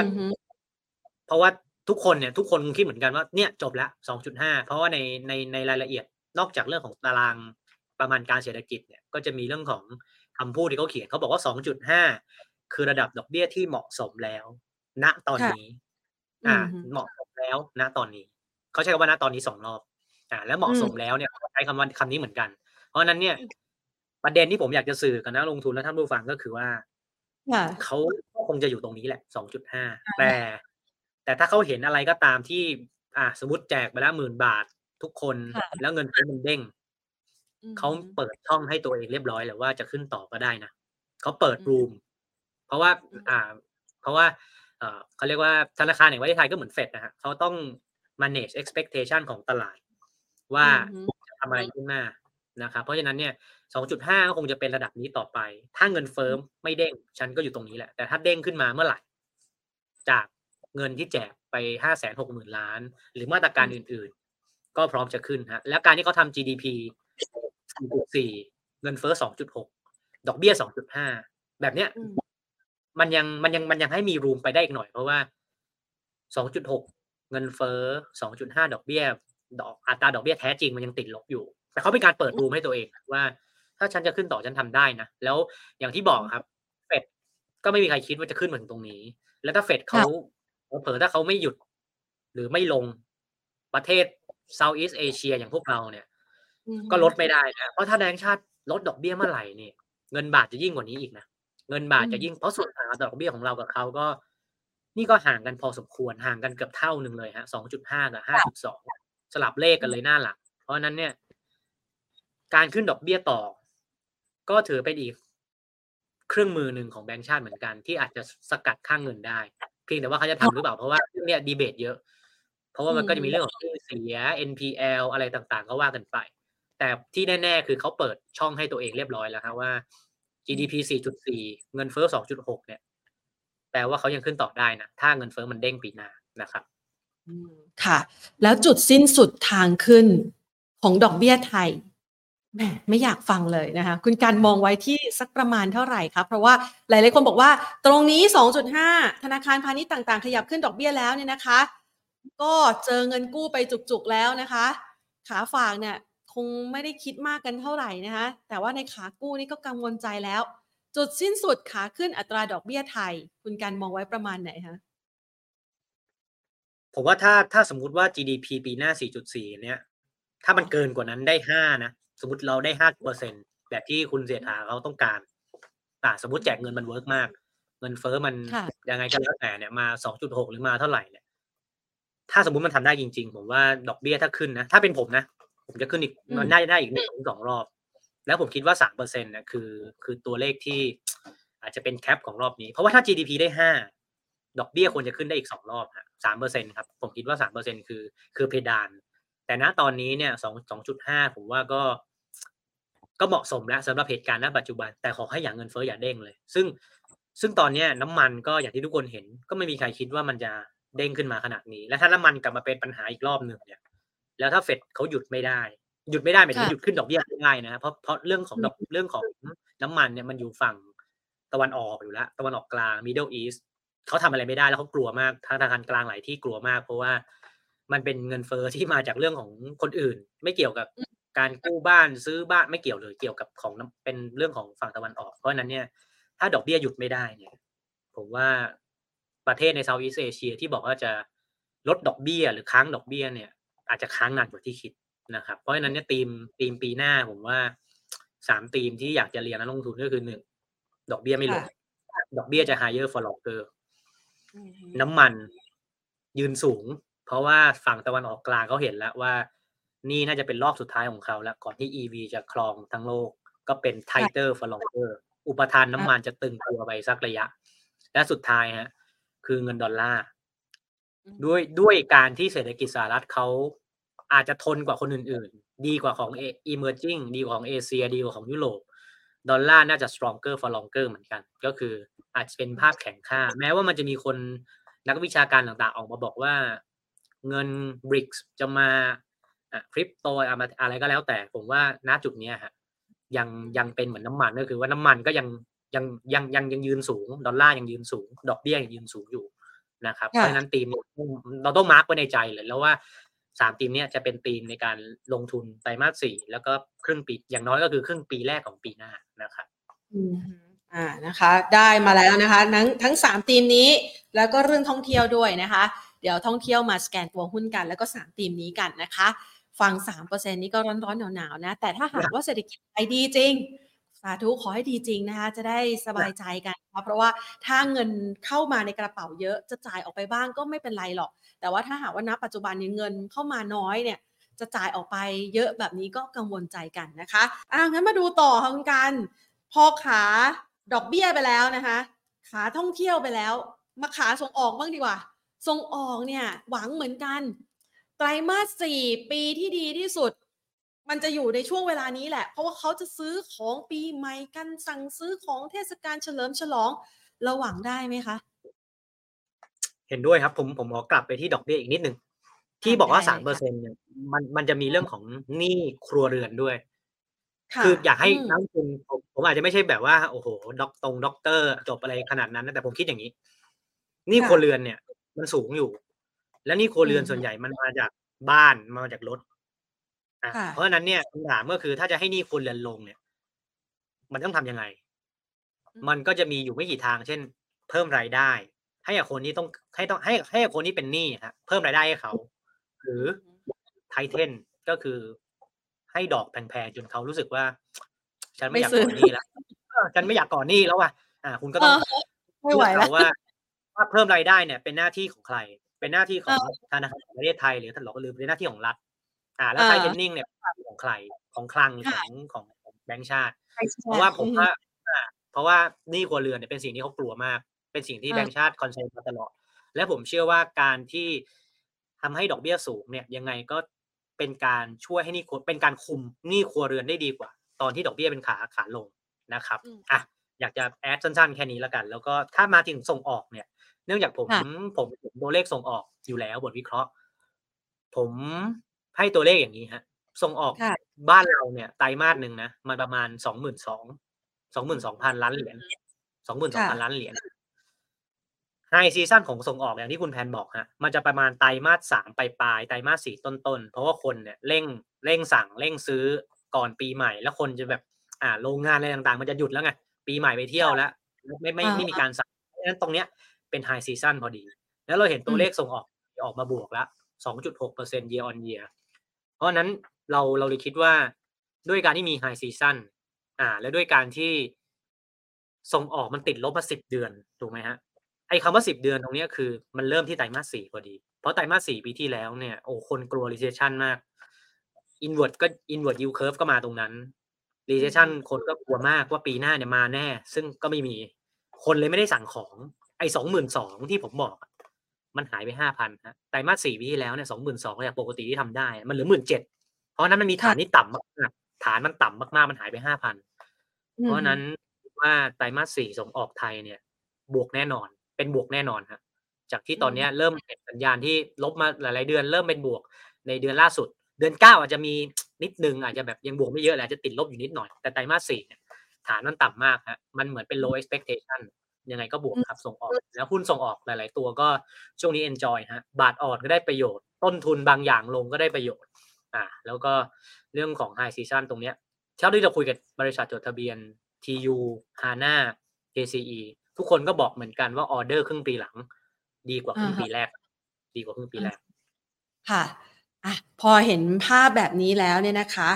เพราะว่าทุกคนเนี่ยทุกคนคิดเหมือนกันว่าเนี่ยจบแล้ว2.5เพราะว่าในในในรายละเอียดนอกจากเรื่องของตารางประมาณการเศรษฐกิจเนี่ยก็จะมีเรื่องของคำพูดที่เขาเขียนเขาบอกว่า2.5คือระดับดอกเบี้ยที่เหมาะสมแล้ว ณตอนนี้ อ่า เหมาะสมแล้ว ณตอนนี้เขาใช้คำว่าณตอนนี้สองรอบ อ่า แล้วเหมาะสมแล้วเนี่ยใช้คำว่าคำนี้เหมือนกัน เพราะนั้นเนี่ย ประเด็นที่ผมอยากจะสื่อกับนักลงทุนและท่านผู้ฟังก็คือว่าเขาคงจะอยู่ตรงนี้แหละ2.5แต่ แต่ถ้าเขาเห็นอะไรก็ตามที่ อ่าสมมติแจกไปแล้วหมื่นบาททุกคนแล้วเงินมันเด้งเขาเปิดช่องให้ตัวเองเรียบร้อยแล้วว่าจะขึ้นต่อก็ได้นะเขาเปิดรูม เพราะว่า อ่า เพราะว่าเออเขาเรียกว่าธนาคารแห่งประเทศไทยก็เหมือนเฟดนะฮะเขาต้อง manage expectation ของตลาด ว่าจะทำอะไรขึ้นมา นะครับเพราะฉะนั้นเนี่ย 2.5 ก็คงจะเป็นระดับนี้ต่อไป ถ้าเงินเฟิร์มไม่เด้ง ฉันก็อยู่ตรงนี้แหละ แต่ถ้าเด้งขึ้นมาเมื่อไหร่ จากเงินที่แจกไป 5 6 0 0 0 0 ล้าน หรือมาตรการอื่นๆ ก็พร้อมจะขึ้นฮะ แล้วการที่เขาทำ GDP 4.4 เงินเฟ้อ 2.6 ดอกเบี้ย 2.5 แบบเนี้ย มันยังมันยังมันยังให้มีรูมไปได้อีกหน่อย เพราะว่า 2.6 เงินเฟ้อ 2.5 ดอกเบี้ย ดอกอัตราดอกเบี้ยแท้จริงมันยังติดลบอยู่ แต่เขาเป็นการเปิดรูมให้ตัวเองว่า ถ้าฉันจะขึ้นต่อฉันทำได้นะ แล้วอย่างที่บอกครับ เฟดก็ไม่มีใครคิดว่าจะขึ้นเหมือนตรงนี้ แล้วถ้าเฟดเขาเผลอถ้าเขาไม่หยุด หรือไม่ลงประเทศเซาท์อีสเอเชียอย่างพวกเราเนี่ย ก็ลดไม่ได้นะ เพราะถ้าแบงก์ชาติลดดอกเบี้ยเมื่อไหร่เนี่ยเงินบาทจะยิ่งกว่านี้อีกนะ เงินบาทจะยิ่งเพราะส่วนต่างดอกเบี้ยของเรากับเขาก็ นี่ก็ห่างกันพอสมควรห่างกันเกือบเท่าหนึ่งเลยฮะสองจุดห้ากับห้าจุดสองสลับเลขกันเลยหน้าหลัก เพราะนั้นเนี่ย การขึ้นดอกเบี้ยต่อ ก็ถือเป็นอีกเครื่องมือหนึ่งของแบงก์ชาติเหมือนกัน ที่อาจจะสกัดค่างเงินได้ เพียงแต่ว่าเขาจะทำหรือเปล่าเพราะว่าเนี่ยดีเบตเยอะ เพราะว่ามันก็จะมีเรื่องของเสีย NPL อะไรต่างๆ ก็ว่ากันไป แต่ที่แน่ ๆ คือเขาเปิดช่องให้ตัวเองเรียบร้อยแล้วครับว่า GDP 4.4 เงินเฟ้อ 2.6 เนี่ย แปลว่าเขายังขึ้นต่อได้นะ ถ้าเงินเฟ้อมันเด้งปีหน้านะครับค่ะ แล้วจุดสิ้นสุดทางขึ้นของดอกเบี้ยไทย แหมไม่อยากฟังเลยนะคะ คุณการมองไว้ที่สักประมาณเท่าไหร่ครับ เพราะว่าหลาย ๆ คนบอกว่า ตรงนี้ 2.5 ธนาคารพาณิชย์ต่าง ๆ ขยับขึ้นดอกเบี้ยแล้วเนี่ยนะคะ ก็เจอเงินกู้ไปจุก ๆ แล้วนะคะ ขาฝากเนี่ยคงไม่ได้คิดมากกันเท่าไหร่นะคะ แต่ว่าในขากู้นี่ก็กังวลใจแล้ว จุดสิ้นสุดขาขึ้นอัตราดอกเบี้ยไทย คุณการมองไว้ประมาณไหนคะผมว่าถ้าถ้าสมมุติว่า GDP ปีหน้า 4.4 เนี่ย ถ้ามันเกินกว่านั้นได้ 5 นะ สมมติเราได้5เปอร์เซ็นแบบที่คุณเศรษฐาเขาต้องการแต่สมมติแจกเงินมัน work มาก เงินเฟ้อมันยังไงก็แล้วแต่เนี่ยมา2.6หรือมาเท่าไหร่เนี่ย ถ้าสมมติมันทำได้จริง ๆ ผมว่าดอกเบี้ยถ้าขึ้นนะ ถ้าเป็นผมนะ ผมจะขึ้นอีกมันน่าจะได้อีกหนึ่งถึงสองรอบ แล้วผมคิดว่าสามเปอร์เซ็นต์นะคือ คือตัวเลขที่อาจจะเป็น cap ของรอบนี้ เพราะว่าถ้า GDP ได้ห้าดอกเบี้ยควรจะขึ้นได้อีกสองรอบฮะสามเปอร์เซ็นต์ครับ ผมคิดว่าสามเปอร์เซ็นต์คือ คือเพดาน แต่ณตอนนี้เนี่ยสองสองจุดห้าผมว่าก็ ก็เหมาะสมแล้วสำหรับเหตุการณ์ณปัจจุบัน แต่ขอให้อย่างเงินเฟ้ออย่าเด้งเลย ซึ่งซึ่งตอนนี้น้ำมันก็อย่างที่ทุกคนเห็น ก็ไม่มีใครคิดว่ามันจะเด้งขึ้นมาขนาดนี้ และถ้าน้ำมันกลับมาเป็นปัญหาอีกรอบหนึ่งเนี่ย แล้วถ้าเฟดเขาหยุดไม่ได้ หยุดไม่ได้หมายถึงหยุดขึ้นดอกเบี้ยไม่ได้นะเพราะเพราะเรื่องของดอกเรื่องของน้ำมันเนี่ยมันอยู่ฝั่งตะวันออกอยู่แล้ว ตะวันออกกลาง Middle East เขาทำอะไรไม่ได้แล้วเขากลัวมากธนาคารกลางหลายที่กลัวมาก เพราะว่ามันเป็นเงินเฟอ้อที่มาจากเรื่องของคนอื่น ไม่เกี่ยวกับ การกู้บ้านซื้อบ้านไม่เกี่ยวเลยเกี่ยวกับของเป็นเรื่องของฝั่งตะวันออก เพราะนั้นเนี่ย ถ้าดอกเบี้ยหยุดไม่ได้เนี่ย ผมว่าประเทศในเซาท์อีสเอเชียที่บอกว่าจะลดดอกเบี้ยหรือค้างดอกเบี้ยเนี่ย อาจจะค้างนานกว่าที่คิดนะครับ เพราะฉะนั้นเนี่ยทีมทีมปีหน้าผมว่าสามทีมที่อยากจะเรียนนักลงทุนก็คือหนึ่งดอกเบี้ยไม่ลดดอกเบี้ยจะ higher for longer น้ำมันยืนสูง เพราะว่าฝั่งตะวันออกกลางเขาเห็นแล้วว่า นี่น่าจะเป็นรอบสุดท้ายของเขาแล้ว ก่อนที่ EV จะครองทั้งโลก ก็เป็น tighter for longer อุปทานน้ำมันจะตึงตัวไปสักระยะ และสุดท้ายฮะ คือเงินดอลลาร์ด้วยด้วยการที่เศรษฐกิจสหรัฐเขาอาจจะทนกว่าคนอื่น ๆ ดีกว่าของ emerging ดีกว่าของเอเชียดีกว่าของยุโรปดอลลาร์น่าจะ stronger for longer เหมือนกัน ก็คืออาจจะเป็นภาพแข็งค่า แม้ว่ามันจะมีคนนักวิชาการต่าง ๆ ออกมาบอกว่า เงิน BRICS จะมา คริปโตอะไรก็แล้วแต่ผมว่าณจุดนี้ฮะยังยังเป็นเหมือนน้ามันก็คือว่าน้ำมันก็ยังยังยังยังยังยืนสูง ดอลลาร์ยังยืนสูง ดอกเบี้ยยังยืนสูงอยู่นะครับเพราะฉะนั้นทีมเราต้องมาร์กไว้ในใจเลยแล้วว่าสามทีมนี้จะเป็นทีมในการลงทุนไตรมาสสี่แล้วก็ครึ่งปีอย่างน้อยก็คือครึ่งปีแรกของปีหน้านะครับอ่านะคะ ได้มาแล้วนะคะ ทั้งทั้งสามทีมนี้ แล้วก็เรื่องท่องเที่ยวด้วยนะคะ เดี๋ยวท่องเที่ยวมาสแกนตัวหุ้นกัน แล้วก็สามทีมนี้กันนะคะ ฟังสามเปอร์เซ็นนี้ก็ร้อนๆหนาวๆนะ แต่ถ้าหากว่าเศรษฐกิจไปดีจริงสาธุขอให้ดีจริงนะคะจะได้สบายใจกันเพราะว่าถ้าเงินเข้ามาในกระเป๋าเยอะจะจ่ายออกไปบ้างก็ไม่เป็นไรหรอก แต่ว่าถ้าหากว่าณปัจจุบันนี้เงินเข้ามาน้อยเนี่ยจะจ่ายออกไปเยอะแบบนี้ก็กังวลใจกันนะคะอะงั้นมาดูต่อค่ะคุณกัน พอขาดอกเบี้ยไปแล้วนะคะ ขาท่องเที่ยวไปแล้ว มาขาส่งออกบ้างดีกว่าส่งออกเนี่ยหวังเหมือนกัน ไตรมาสสี่ปีที่ดีที่สุด มันจะอยู่ในช่วงเวลานี้แหละ เพราะว่าเขาจะซื้อของปีใหม่กันสั่งซื้อของเทศกาลเฉลิมฉลองเราหวังได้ไหมคะ เห็นด้วยครับ ผมผมขอกลับไปที่ดอกเบี้ยอีกนิดหนึ่งที่บอกว่าสามเปอร์เซ็นเนี่ยมันมันจะมีเรื่องของหนี้ครัวเรือนด้วย คืออยากให้นักลงทุนผมผมอาจจะไม่ใช่แบบว่าโอ้โหด็อกตรงด็อกเตอร์จบอะไรขนาดนั้นนะแต่ผมคิดอย่างนี้นี่ครัวเรือนเนี่ย มันสูงอยู่ แล้วนี่ครัวเรือนส่วนใหญ่มันมาจากบ้านมาจากรถอะเพราะฉะนั้นเนี่ยคำถามก็คือถ้าจะให้นี่ครัวเรือนลงเนี่ย มันต้องทํำยังไง มันก็จะมีอยู่ไม่กี่ทาง เช่น เพิ่มรายได้ ให้กับคนนี้ต้องให้ต้องให้ให้คนนี้เป็นหนี้ครับเพิ่มรายได้ให้เขา หรือไทเทนก็คือให้ดอกแพงๆจนเขารู้สึกว่า ฉันไม่อยากก่อนนี้แล้วฉันไม่อยากก่อนนี้แล้วว่ะอ่า คุณก็ต้องไม่ไหวแล้วว่า ว่าเพิ่มรายได้เนี่ย เป็นหน้าที่ของใคร เป็นหน้าที่ของธนาคารประเทศไทยหรือท่านหลอกลืมเป็นหน้าที่ของรัฐ อ่า แล้วไทเทนนิ่งเนี่ยของใครของคลังของของแบงก์ชาติ เพราะว่าผมว่าเพราะว่าหนี้ครัวเรือนเนี่ยเป็นสิ่งที่เขากลัวมาก เป็นสิ่งที่แบงก์ชาติ concern มาตลอด และผมเชื่อว่าการที่ทำให้ดอกเบี้ยสูงเนี่ยยังไงก็เป็นการช่วยให้นี่เป็นการคุมหนี้ครัวเรือนได้ดีกว่า ตอนที่ดอกเบี้ยเป็นขาขาลงนะครับอะ อยากจะ add สั้นๆ แค่นี้แล้วกัน แล้วก็ถ้ามาถึงส่งออกเนี่ย เนื่องจากผมตามตัวเลขส่งออกอยู่แล้วบทวิเคราะห์ ผมให้ตัวเลขอย่างนี้ฮะ ส่งออกบ้านเราเนี่ยไตรมาสหนึ่งนะมันประมาณสองหมื่นสองสองหมื่นสองพันล้านเหรียญสองหมื่นสองพันล้านเหรียญไฮซีซั่นของส่งออกอย่างที่คุณแพนบอกฮะมันจะประมาณไตรมาสสามปลายปลายไตรมาสสี่ต้นๆเพราะว่าคนเนี่ยเร่งเร่งสั่งเร่งซื้อก่อนปีใหม่ แล้วคนจะแบบ อ่าโรงงานอะไรต่างๆ มันจะหยุดแล้วไง ปีใหม่ไปเที่ยวแล้วไม่ไม่ไม่มีการสั่งเพราะฉะนั้นตรงเนี้ยเป็น high season พอดี แล้วเราเห็นตัวเลขส่งออกออกมาบวกแล้วสองจุดหกเปอร์เซ็นต์ year on year เพราะนั้นเราเราเลยคิดว่าด้วยการที่มี high season อ่า และด้วยการที่ส่งออกมันติดลบมาสิบเดือนถูกไหมฮะไอ้คำว่าสิบเดือนตรงนี้คือมันเริ่มที่ไตรมาสสี่พอดี เพราะไตรมาสสี่ปีที่แล้วเนี่ยโอ้คนกลัว recession มาก invert ก็ invert yield curve ก็มาตรงนั้น recession คนก็กลัวมากว่าปีหน้าเนี่ยมาแน่ ซึ่งก็ไม่มีคนเลยไม่ได้สั่งของ ไอ้สองหมื่นสองที่ผมบอก มันหายไปห้าพันฮะไตรมาสสี่ปีที่แล้วเนี่ยสองหมื่นสองจากปกติที่ทำได้ มันเหลือหมื่นเจ็ดเพราะนั้นมันมีฐานที่ต่ำมากฐานมันต่ำมากๆ มันหายไปห้าพันเพราะนั้นว่าไตรมาสสี่ส่งออกไทยเนี่ย บวกแน่นอน เป็นบวกแน่นอนครับจากที่ตอนนี้เริ่มเห็นสัญญาณที่ลบมาหลายๆเดือน เริ่มเป็นบวกในเดือนล่าสุด เดือนเก้าอาจจะมี นิดนึงอาจจะแบบยังบวกไม่เยอะแหละจะติดลบอยู่นิดหน่อย แต่ไตรมาสสี่เนี่ยฐานมันต่ำมากฮะมันเหมือนเป็น low expectation ยังไงก็บวกครับส่งออก แล้วหุ้นส่งออกหลาย ๆ ตัวก็ช่วงนี้ enjoy ฮะบาทอ่อนก็ได้ประโยชน์ ต้นทุนบางอย่างลงก็ได้ประโยชน์ อ่า แล้วก็เรื่องของ high season ตรงเนี้ยเท่าที่เราคุยกับบริษัทจดทะเบียน TU HANA KCE ทุกคนก็บอกเหมือนกันว่าออเดอร์ครึ่งปีหลัง ดีกว่าครึ่งปีแรก ดีกว่าครึ่งปีแรก ค่ะ อะพอเห็นภาพแบบนี้แล้วเนี่ยนะคะ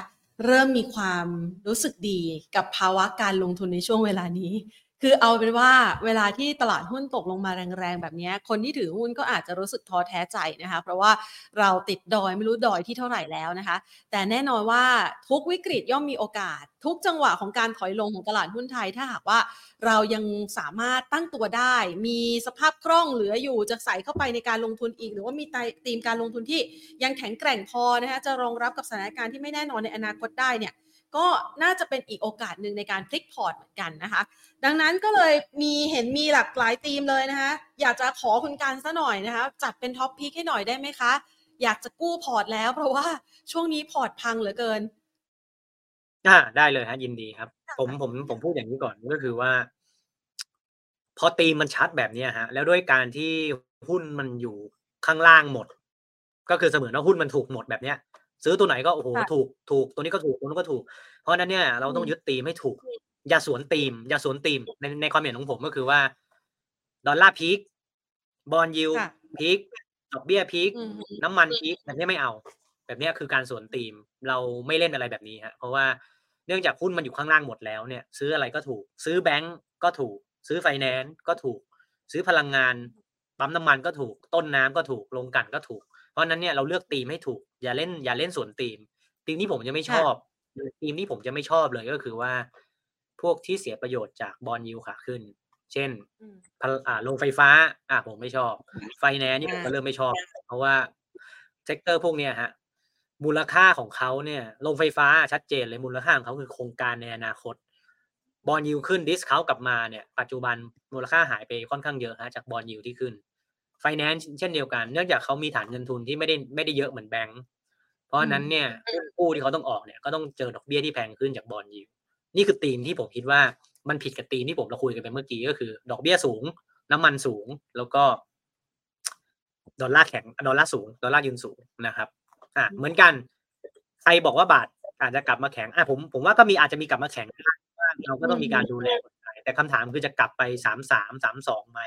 เริ่มมีความรู้สึกดีกับภาวะการลงทุนในช่วงเวลานี้ คือเอาเป็นว่าเวลาที่ตลาดหุ้นตกลงมาแรงๆแบบนี้คนที่ถือหุ้นก็อาจจะรู้สึกท้อแท้ใจนะคะ เพราะว่าเราติดดอยไม่รู้ดอยที่เท่าไหร่แล้วนะคะ แต่แน่นอนว่าทุกวิกฤตย่อมมีโอกาส ทุกจังหวะของการถอยลงของตลาดหุ้นไทยถ้าหากว่าเรายังสามารถตั้งตัวได้ มีสภาพคล่องเหลืออยู่จะใส่เข้าไปในการลงทุนอีก หรือว่ามีธีมการลงทุนที่ยังแข็งแกร่งพอนะคะจะรองรับกับสถานการณ์ที่ไม่แน่นอนในอนาคตได้เนี่ย ก็น่าจะเป็นอีกโอกาสหนึ่งในการพลิกพอร์ตเหมือนกันนะคะ ดังนั้นก็เลยมีเห็นมีหลากหลายธีมเลยนะคะ อยากจะขอคุณการซะหน่อยนะคะ จัดเป็น top pick ให้หน่อยได้ไหมคะ อยากจะกู้พอร์ตแล้ว เพราะว่าช่วงนี้พอร์ตพังเหลือเกินอ่าได้เลยฮะยินดีครับ ผมผมผมพูดอย่างนี้ก่อนก็คือว่า พอตีมมันชัดแบบนี้ฮะ แล้วด้วยการที่หุ้นมันอยู่ข้างล่างหมด ก็คือเสมือนว่าหุ้นมันถูกหมดแบบเนี้ย ซื้อตัวไหนก็โอ้โหถูกถูกตัวนี้ก็ถูกตัวนู้นก็ถูก เพราะนั้นเนี่ยเราต้องยึดตีมให้ถูก อย่าสวนตีม อย่าสวนตีมในในความเห็นของผมก็คือว่า ดอลลาร์พีคบอลยิวพีคดอกเบี้ยพีคน้ำมันพีคแบบนี้ไม่เอา แบบนี้คือการสวนตีม เราไม่เล่นอะไรแบบนี้ฮะเพราะว่าเนื่องจากหุ้นมันอยู่ข้างล่างหมดแล้วเนี่ย ซื้ออะไรก็ถูก ซื้อแบงก์ก็ถูก ซื้อไฟแนนซ์ก็ถูก ซื้อพลังงานปั๊มน้ำมันก็ถูก ต้นน้ำก็ถูกลงกันก็ถูก เพราะนั้นเนี่ยเราเลือกตีมให้ถูก อย่าเล่นอย่าเล่นสวนตีมตีมที่ผมจะไม่ชอบตีมที่ผมจะไม่ชอบเลยก็คือว่า พวกที่เสียประโยชน์จากบอลยูขาขึ้น เช่นอ่าลงไฟฟ้า อ่าผมไม่ชอบ ไฟแนนซ์นี่ผมก็เริ่มไม่ชอบ เพราะว่า sector พวกเนี้ยฮะ มูลค่าของเขาเนี่ยโรงไฟฟ้าชัดเจนเลยมูลค่าของเขาคือโครงการในอนาคต bond yield ขึ้น dis เขากลับมาเนี่ย ปัจจุบันมูลค่าหายไปค่อนข้างเยอะฮะจาก bond yield ที่ขึ้น ไฟแนนซ์เช่นเดียวกัน เนื่องจากเขามีฐานเงินทุนที่ไม่ได้ไม่ได้เยอะเหมือนแบงก์เพราะนั้นเนี่ยหุ้นกู้ที่เขาต้องออกเนี่ยก็ต้องเจอดอกเบี้ยที่แพงขึ้นจาก bond yield นี่คือธีมที่ผมคิดว่ามันผิดกับธีมที่ผมเราคุยกันไปเมื่อกี้ก็คือ ดอกเบี้ยสูง น้ำมันสูงแล้วก็ ดอลลาร์แข็งดอลลาร์สูง ดอลลาร์ยืนสูงนะครับ อ่าเหมือนกันใครบอกว่าบาทอาจจะกลับมาแข็งอะผมผมว่าก็มีอาจจะมีกลับมาแข็งเราก็ต้องมีการดูแลแต่คำถามคือจะกลับไปสามสามสามสองไหม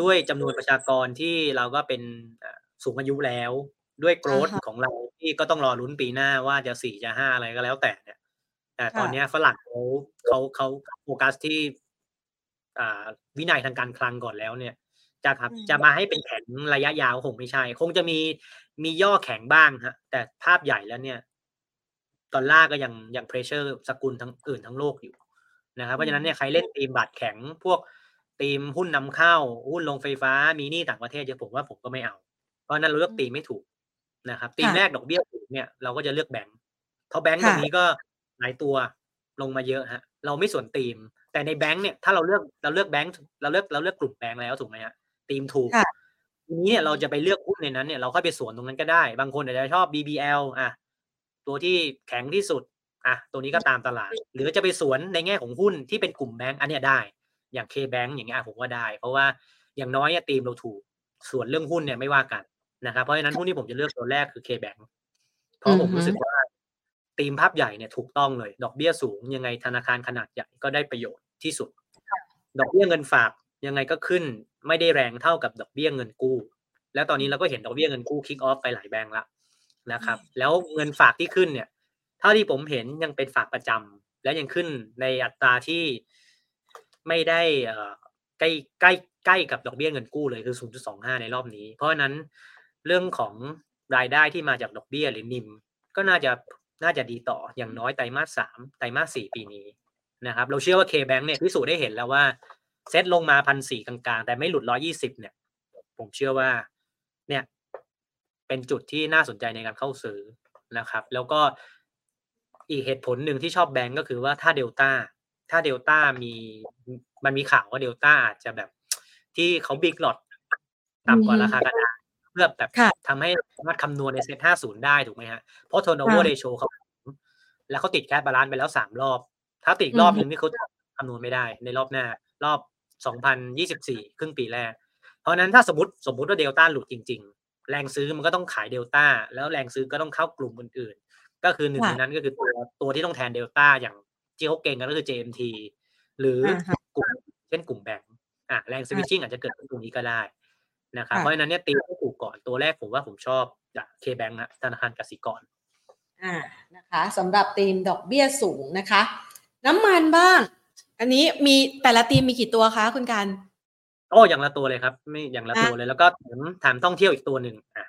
ด้วยจำนวนประชากรที่เราก็เป็นสูงอายุแล้ว ด้วยโกรธของเราที่ก็ต้องรอลุ้นปีหน้าว่าจะสี่จะห้าอะไรก็แล้วแต่เนี่ย แต่ตอนนี้ฝรั่งเขาเขาเขาโฟกัสที่วินัยทางการคลังก่อนแล้วเนี่ยจะครับจะมาให้เป็นแข็งระยะยาวคงไม่ใช่ คงจะมีมีย่อแข็งบ้างฮะ แต่ภาพใหญ่แล้วเนี่ยดอลลาร์ก็ยังยัง pressure สกุลเงินอื่นทั้งโลกอยู่นะครับเพราะฉะนั้นเนี่ยใครเล่นธีมบาทแข็งพวก ธีมหุ้นนำเข้า หุ้นโรงไฟฟ้ามีหนี้ต่างประเทศเยอะผมว่าผมก็ไม่เอา เพราะนั้นเราเลือกธีมไม่ถูกนะครับตีมแรกดอกเบี้ยถูกเนี่ยเราก็จะเลือกแบงค์เพราะแบงค์ตรงนี้ก็หลายตัวลงมาเยอะฮะเราไม่สวนตีม แต่ในแบงค์เนี่ยถ้าเราเลือกเราเลือกแบงค์เราเลือกเราเลือกกลุ่มแบงค์แล้วถูกไหมฮะตีมถูกทีนี้เนี่ยเราจะไปเลือกหุ้นในนั้นเนี่ยเราค่อยไปสวนตรงนั้นก็ได้ บางคนอาจจะชอบ BBL อะตัวที่แข็งที่สุดอะตัวนี้ก็ตามตลาด หรือจะไปสวนในแง่ของหุ้นที่เป็นกลุ่มแบงค์อันเนี้ยได้ อย่าง K-Bank อย่างเงี้ยผมว่าได้ เพราะว่าอย่างน้อยตีมเราถูก ส่วนเรื่องหุ้นเนี่ยไม่ว่ากันนะครับเพราะฉะนั้นหุ้นที่ผมจะเลือกตัวแรกคือ K-Bank เพราะผมรู้สึกว่าตีมภาพใหญ่เนี่ยถูกต้องเลย ดอกเบี้ยสูงยังไงธนาคารขนาดใหญ่ก็ได้ประโยชน์ที่สุด ดอกเบี้ยเงินฝากยังไงก็ขึ้นไม่ได้แรงเท่ากับดอกเบี้ยเงินกู้ แล้วตอนนี้เราก็เห็นดอกเบี้ยเงินกู้คิกออฟไปหลายแบงก์แล้วนะครับ แล้วเงินฝากที่ขึ้นเนี่ยเท่าที่ผมเห็นยังเป็นฝากประจำและยังขึ้นในอัตราที่ ไม่ได้ใกล้ใกล้ใกล้กับดอกเบี้ยเงินกู้เลยคือ 0.25 ในรอบนี้ เพราะนั้นเรื่องของรายได้ที่มาจากดอกเบี้ยหรือนิม ก็น่าจะน่าจะดีต่ออย่างน้อยไตรมาสสามไตรมาสสี่ปีนี้นะครับ เราเชื่อว่า K-Bank เนี่ยพิสูจน์ได้เห็นแล้วว่าเซ็ตลงมาพันสี่กลางๆ แต่ไม่หลุดร้อยี่สิบเนี่ยผผมเชื่อว่า เนี่ย เป็นจุดที่น่าสนใจในการเข้าซื้อนะครับ แล้วก็อีกเหตุผลหนึ่งที่ชอบแบงก์ก็คือว่าถ้าเดลต้า ถ้าเดลต้ามีมันมีข่าวว่าเดลต้าอาจจะแบบที่เขา big lotต่ำกว่าราคากระดาษเพื่อแบบทำให้สามารถคำนวณในเซ็ตห้าศูนย์ได้ถูกไหมฮะ เพราะ turnover ratio เขาแล้วเขาติด cash balance ไปแล้วสามรอบ ถ้าติดรอบหนึ่งนี่เขาคำนวณไม่ได้ ในรอบหน้า รอบสองพันยี่สิบสี่ครึ่งปีแรก เพราะนั้นถ้าสมมติสมมติว่าเดลต้าหลุดจริง ๆ แรงซื้อมันก็ต้องขายเดลต้าแล้วแรงซื้อก็ต้องเข้ากลุ่มอื่นๆ ก็คือหนึ่งในนั้นก็คือตัวตัวที่ต้องแทนเดลต้าอย่าง ที่เขาเก่งกันก็คือ JMT หรือกลุ่มเช่นกลุ่มแบงก์อะแรงสวิตชิ่งอาจจะเกิดตรงนี้ก็ได้นะครับเพราะฉะนั้นเนี่ยตีให้ถูกก่อนตัวแรกผมว่าผมชอบจากเคแบงก์นะธนาคารกสิกรอ่านะคะสำหรับทีมดอกเบี้ยสูงนะคะ น้ำมันบ้าง อันนี้มีแต่ละทีมมีกี่ตัวคะคุณการโอ้อย่างละตัวเลยครับ ไม่อย่างละตัวเลยแล้วก็ถามถามท่องเที่ยวอีกตัวหนึ่งอะ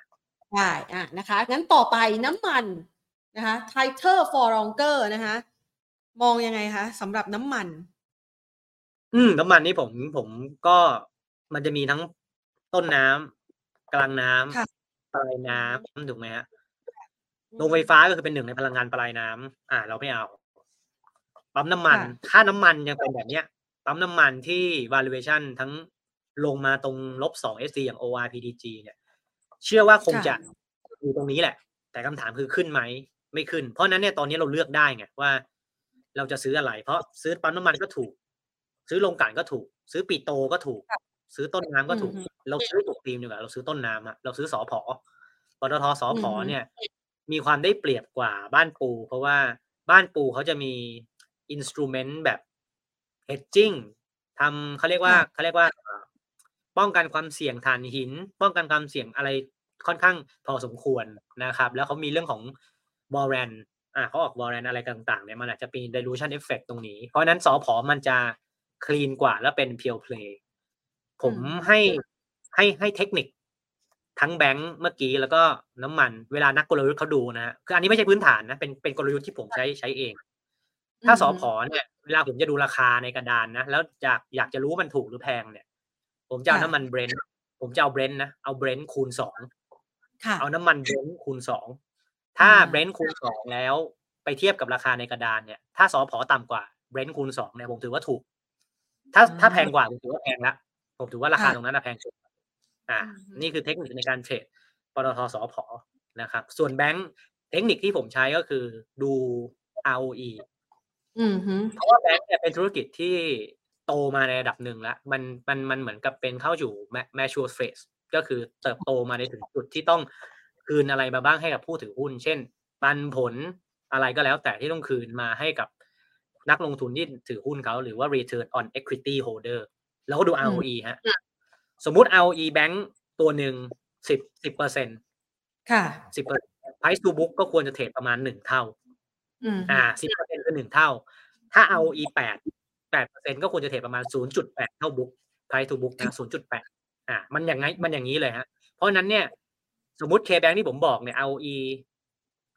ได้อะนะคะงั้นต่อไปน้ำมันนะคะ tighter for longer นะคะ มองยังไงคะสำหรับน้ำมัน อืม น้ำมันนี่ผม ผมก็ มันจะมีทั้งต้นน้ำ กลางน้ำปลายน้ำถูกไหมฮะโรงไฟฟ้า ก็คือเป็นหนึ่งในพลังงานปลายน้ำ อ่า เราไม่เอา ปั๊มน้ำมันค่าน้ำมันยังเป็นแบบเนี้ย ปั๊มน้ำมันที่ valuation ทั้งลงมาตรงลบสอง SC อย่าง ORPDG เนี่ย เชื่อว่าคงจะ อยู่ตรงนี้แหละ แต่คำถามคือขึ้นไหม ไม่ขึ้น เพราะนั้นเนี่ย ตอนนี้เราเลือกได้ไงว่า เราจะซื้ออะไร เพราะซื้อปั๊มน้ำมันก็ถูก ซื้อโรงกลั่นก็ถูก ซื้อปีโตก็ถูก ซื้อต้นน้ำก็ถูก เราซื้อถูกทีมดีกว่าเราซื้อต้นน้ำอะเราซื้อสอพอปตทสอพอเนี่ย มีความได้เปรียบกว่าบ้านปู เพราะว่าบ้านปูเขาจะมีinstrument แบบ hedging ทำเขาเรียกว่าเขาเรียกว่า ป้องกันความเสี่ยงถ่านหิน ป้องกันความเสี่ยงอะไรค่อนข้างพอสมควรนะครับ แล้วเขามีเรื่องของบอแรน อ่าเขาออก warrant อะไรต่างๆเนี่ยมันอาจจะเป็น dilution effect ตรงนี้ เพราะนั้นสอพอมันจะ clean กว่าแล้วเป็น pure play ผมให้ให้ให้เทคนิคทั้งแบงค์เมื่อกี้แล้วก็น้ำมัน เวลานักกลยุทธ์เขาดูนะฮะคืออันนี้ไม่ใช่พื้นฐานนะเป็นเป็นกลยุทธ์ที่ผมใช้ใช้เอง ถ้าสอพอเนี่ยเวลาผมจะดูราคาในกระดานนะแล้วอยากอยากจะรู้ว่ามันถูกหรือแพงเนี่ย ผมจะเอาน้ำมันเบรนท์ผมจะเอาเบรนท์นะเอาเบรนท์คูณสองเอาน้ำมันเบรนท์คูณสอง ถ้าเบรนท์คูณสองแล้วไปเทียบกับราคาในกระดานเนี่ย ถ้าสอพอต่ำกว่าเบรนท์คูณสองเนี่ยผมถือว่าถูก ถ้าถ้าแพงกว่าผมถือว่าแพงละผมถือว่าราคาตรงนั้นแพงสุดอ่า นี่คือเทคนิคในการเทรดปตทสอพอนะครับ ส่วนแบงค์เทคนิคที่ผมใช้ก็คือดู ROE เพราะว่าแบงค์เนี่ยเป็นธุรกิจที่โตมาในระดับหนึ่งแล้ว มันมันมันเหมือนกับเป็นเข้าอยู่ mature phase ก็คือเติบโตมาในถึงจุดที่ต้อง คืนอะไรมาบ้างให้กับผู้ถือหุ้น เช่น ปันผลอะไรก็แล้วแต่ที่ต้องคืนมาให้กับนักลงทุนที่ถือหุ้นเขาหรือว่า return on equity holder แล้วก็ดู ROE ฮะ สมมุติ ROE แบงก์ตัวหนึ่งสิบสิบเปอร์เซ็นต์ค่ะสิบเปอร์ price to book ก็ควรจะเทรดประมาณหนึ่งเท่าอ่าสิบเปอร์เซ็นต์คือหนึ่งเท่า ถ้า ROE แปดแปดเปอร์เซ็นต์ก็ควรจะเทรดประมาณศูนย์จุดแปดเท่า book price to book นะศูนย์จุดแปดอ่า มันอย่างไงมันอย่างนี้เลยฮะ เพราะนั้นเนี่ย สมมติ K-Bank ที่ผมบอกเนี่ย ROE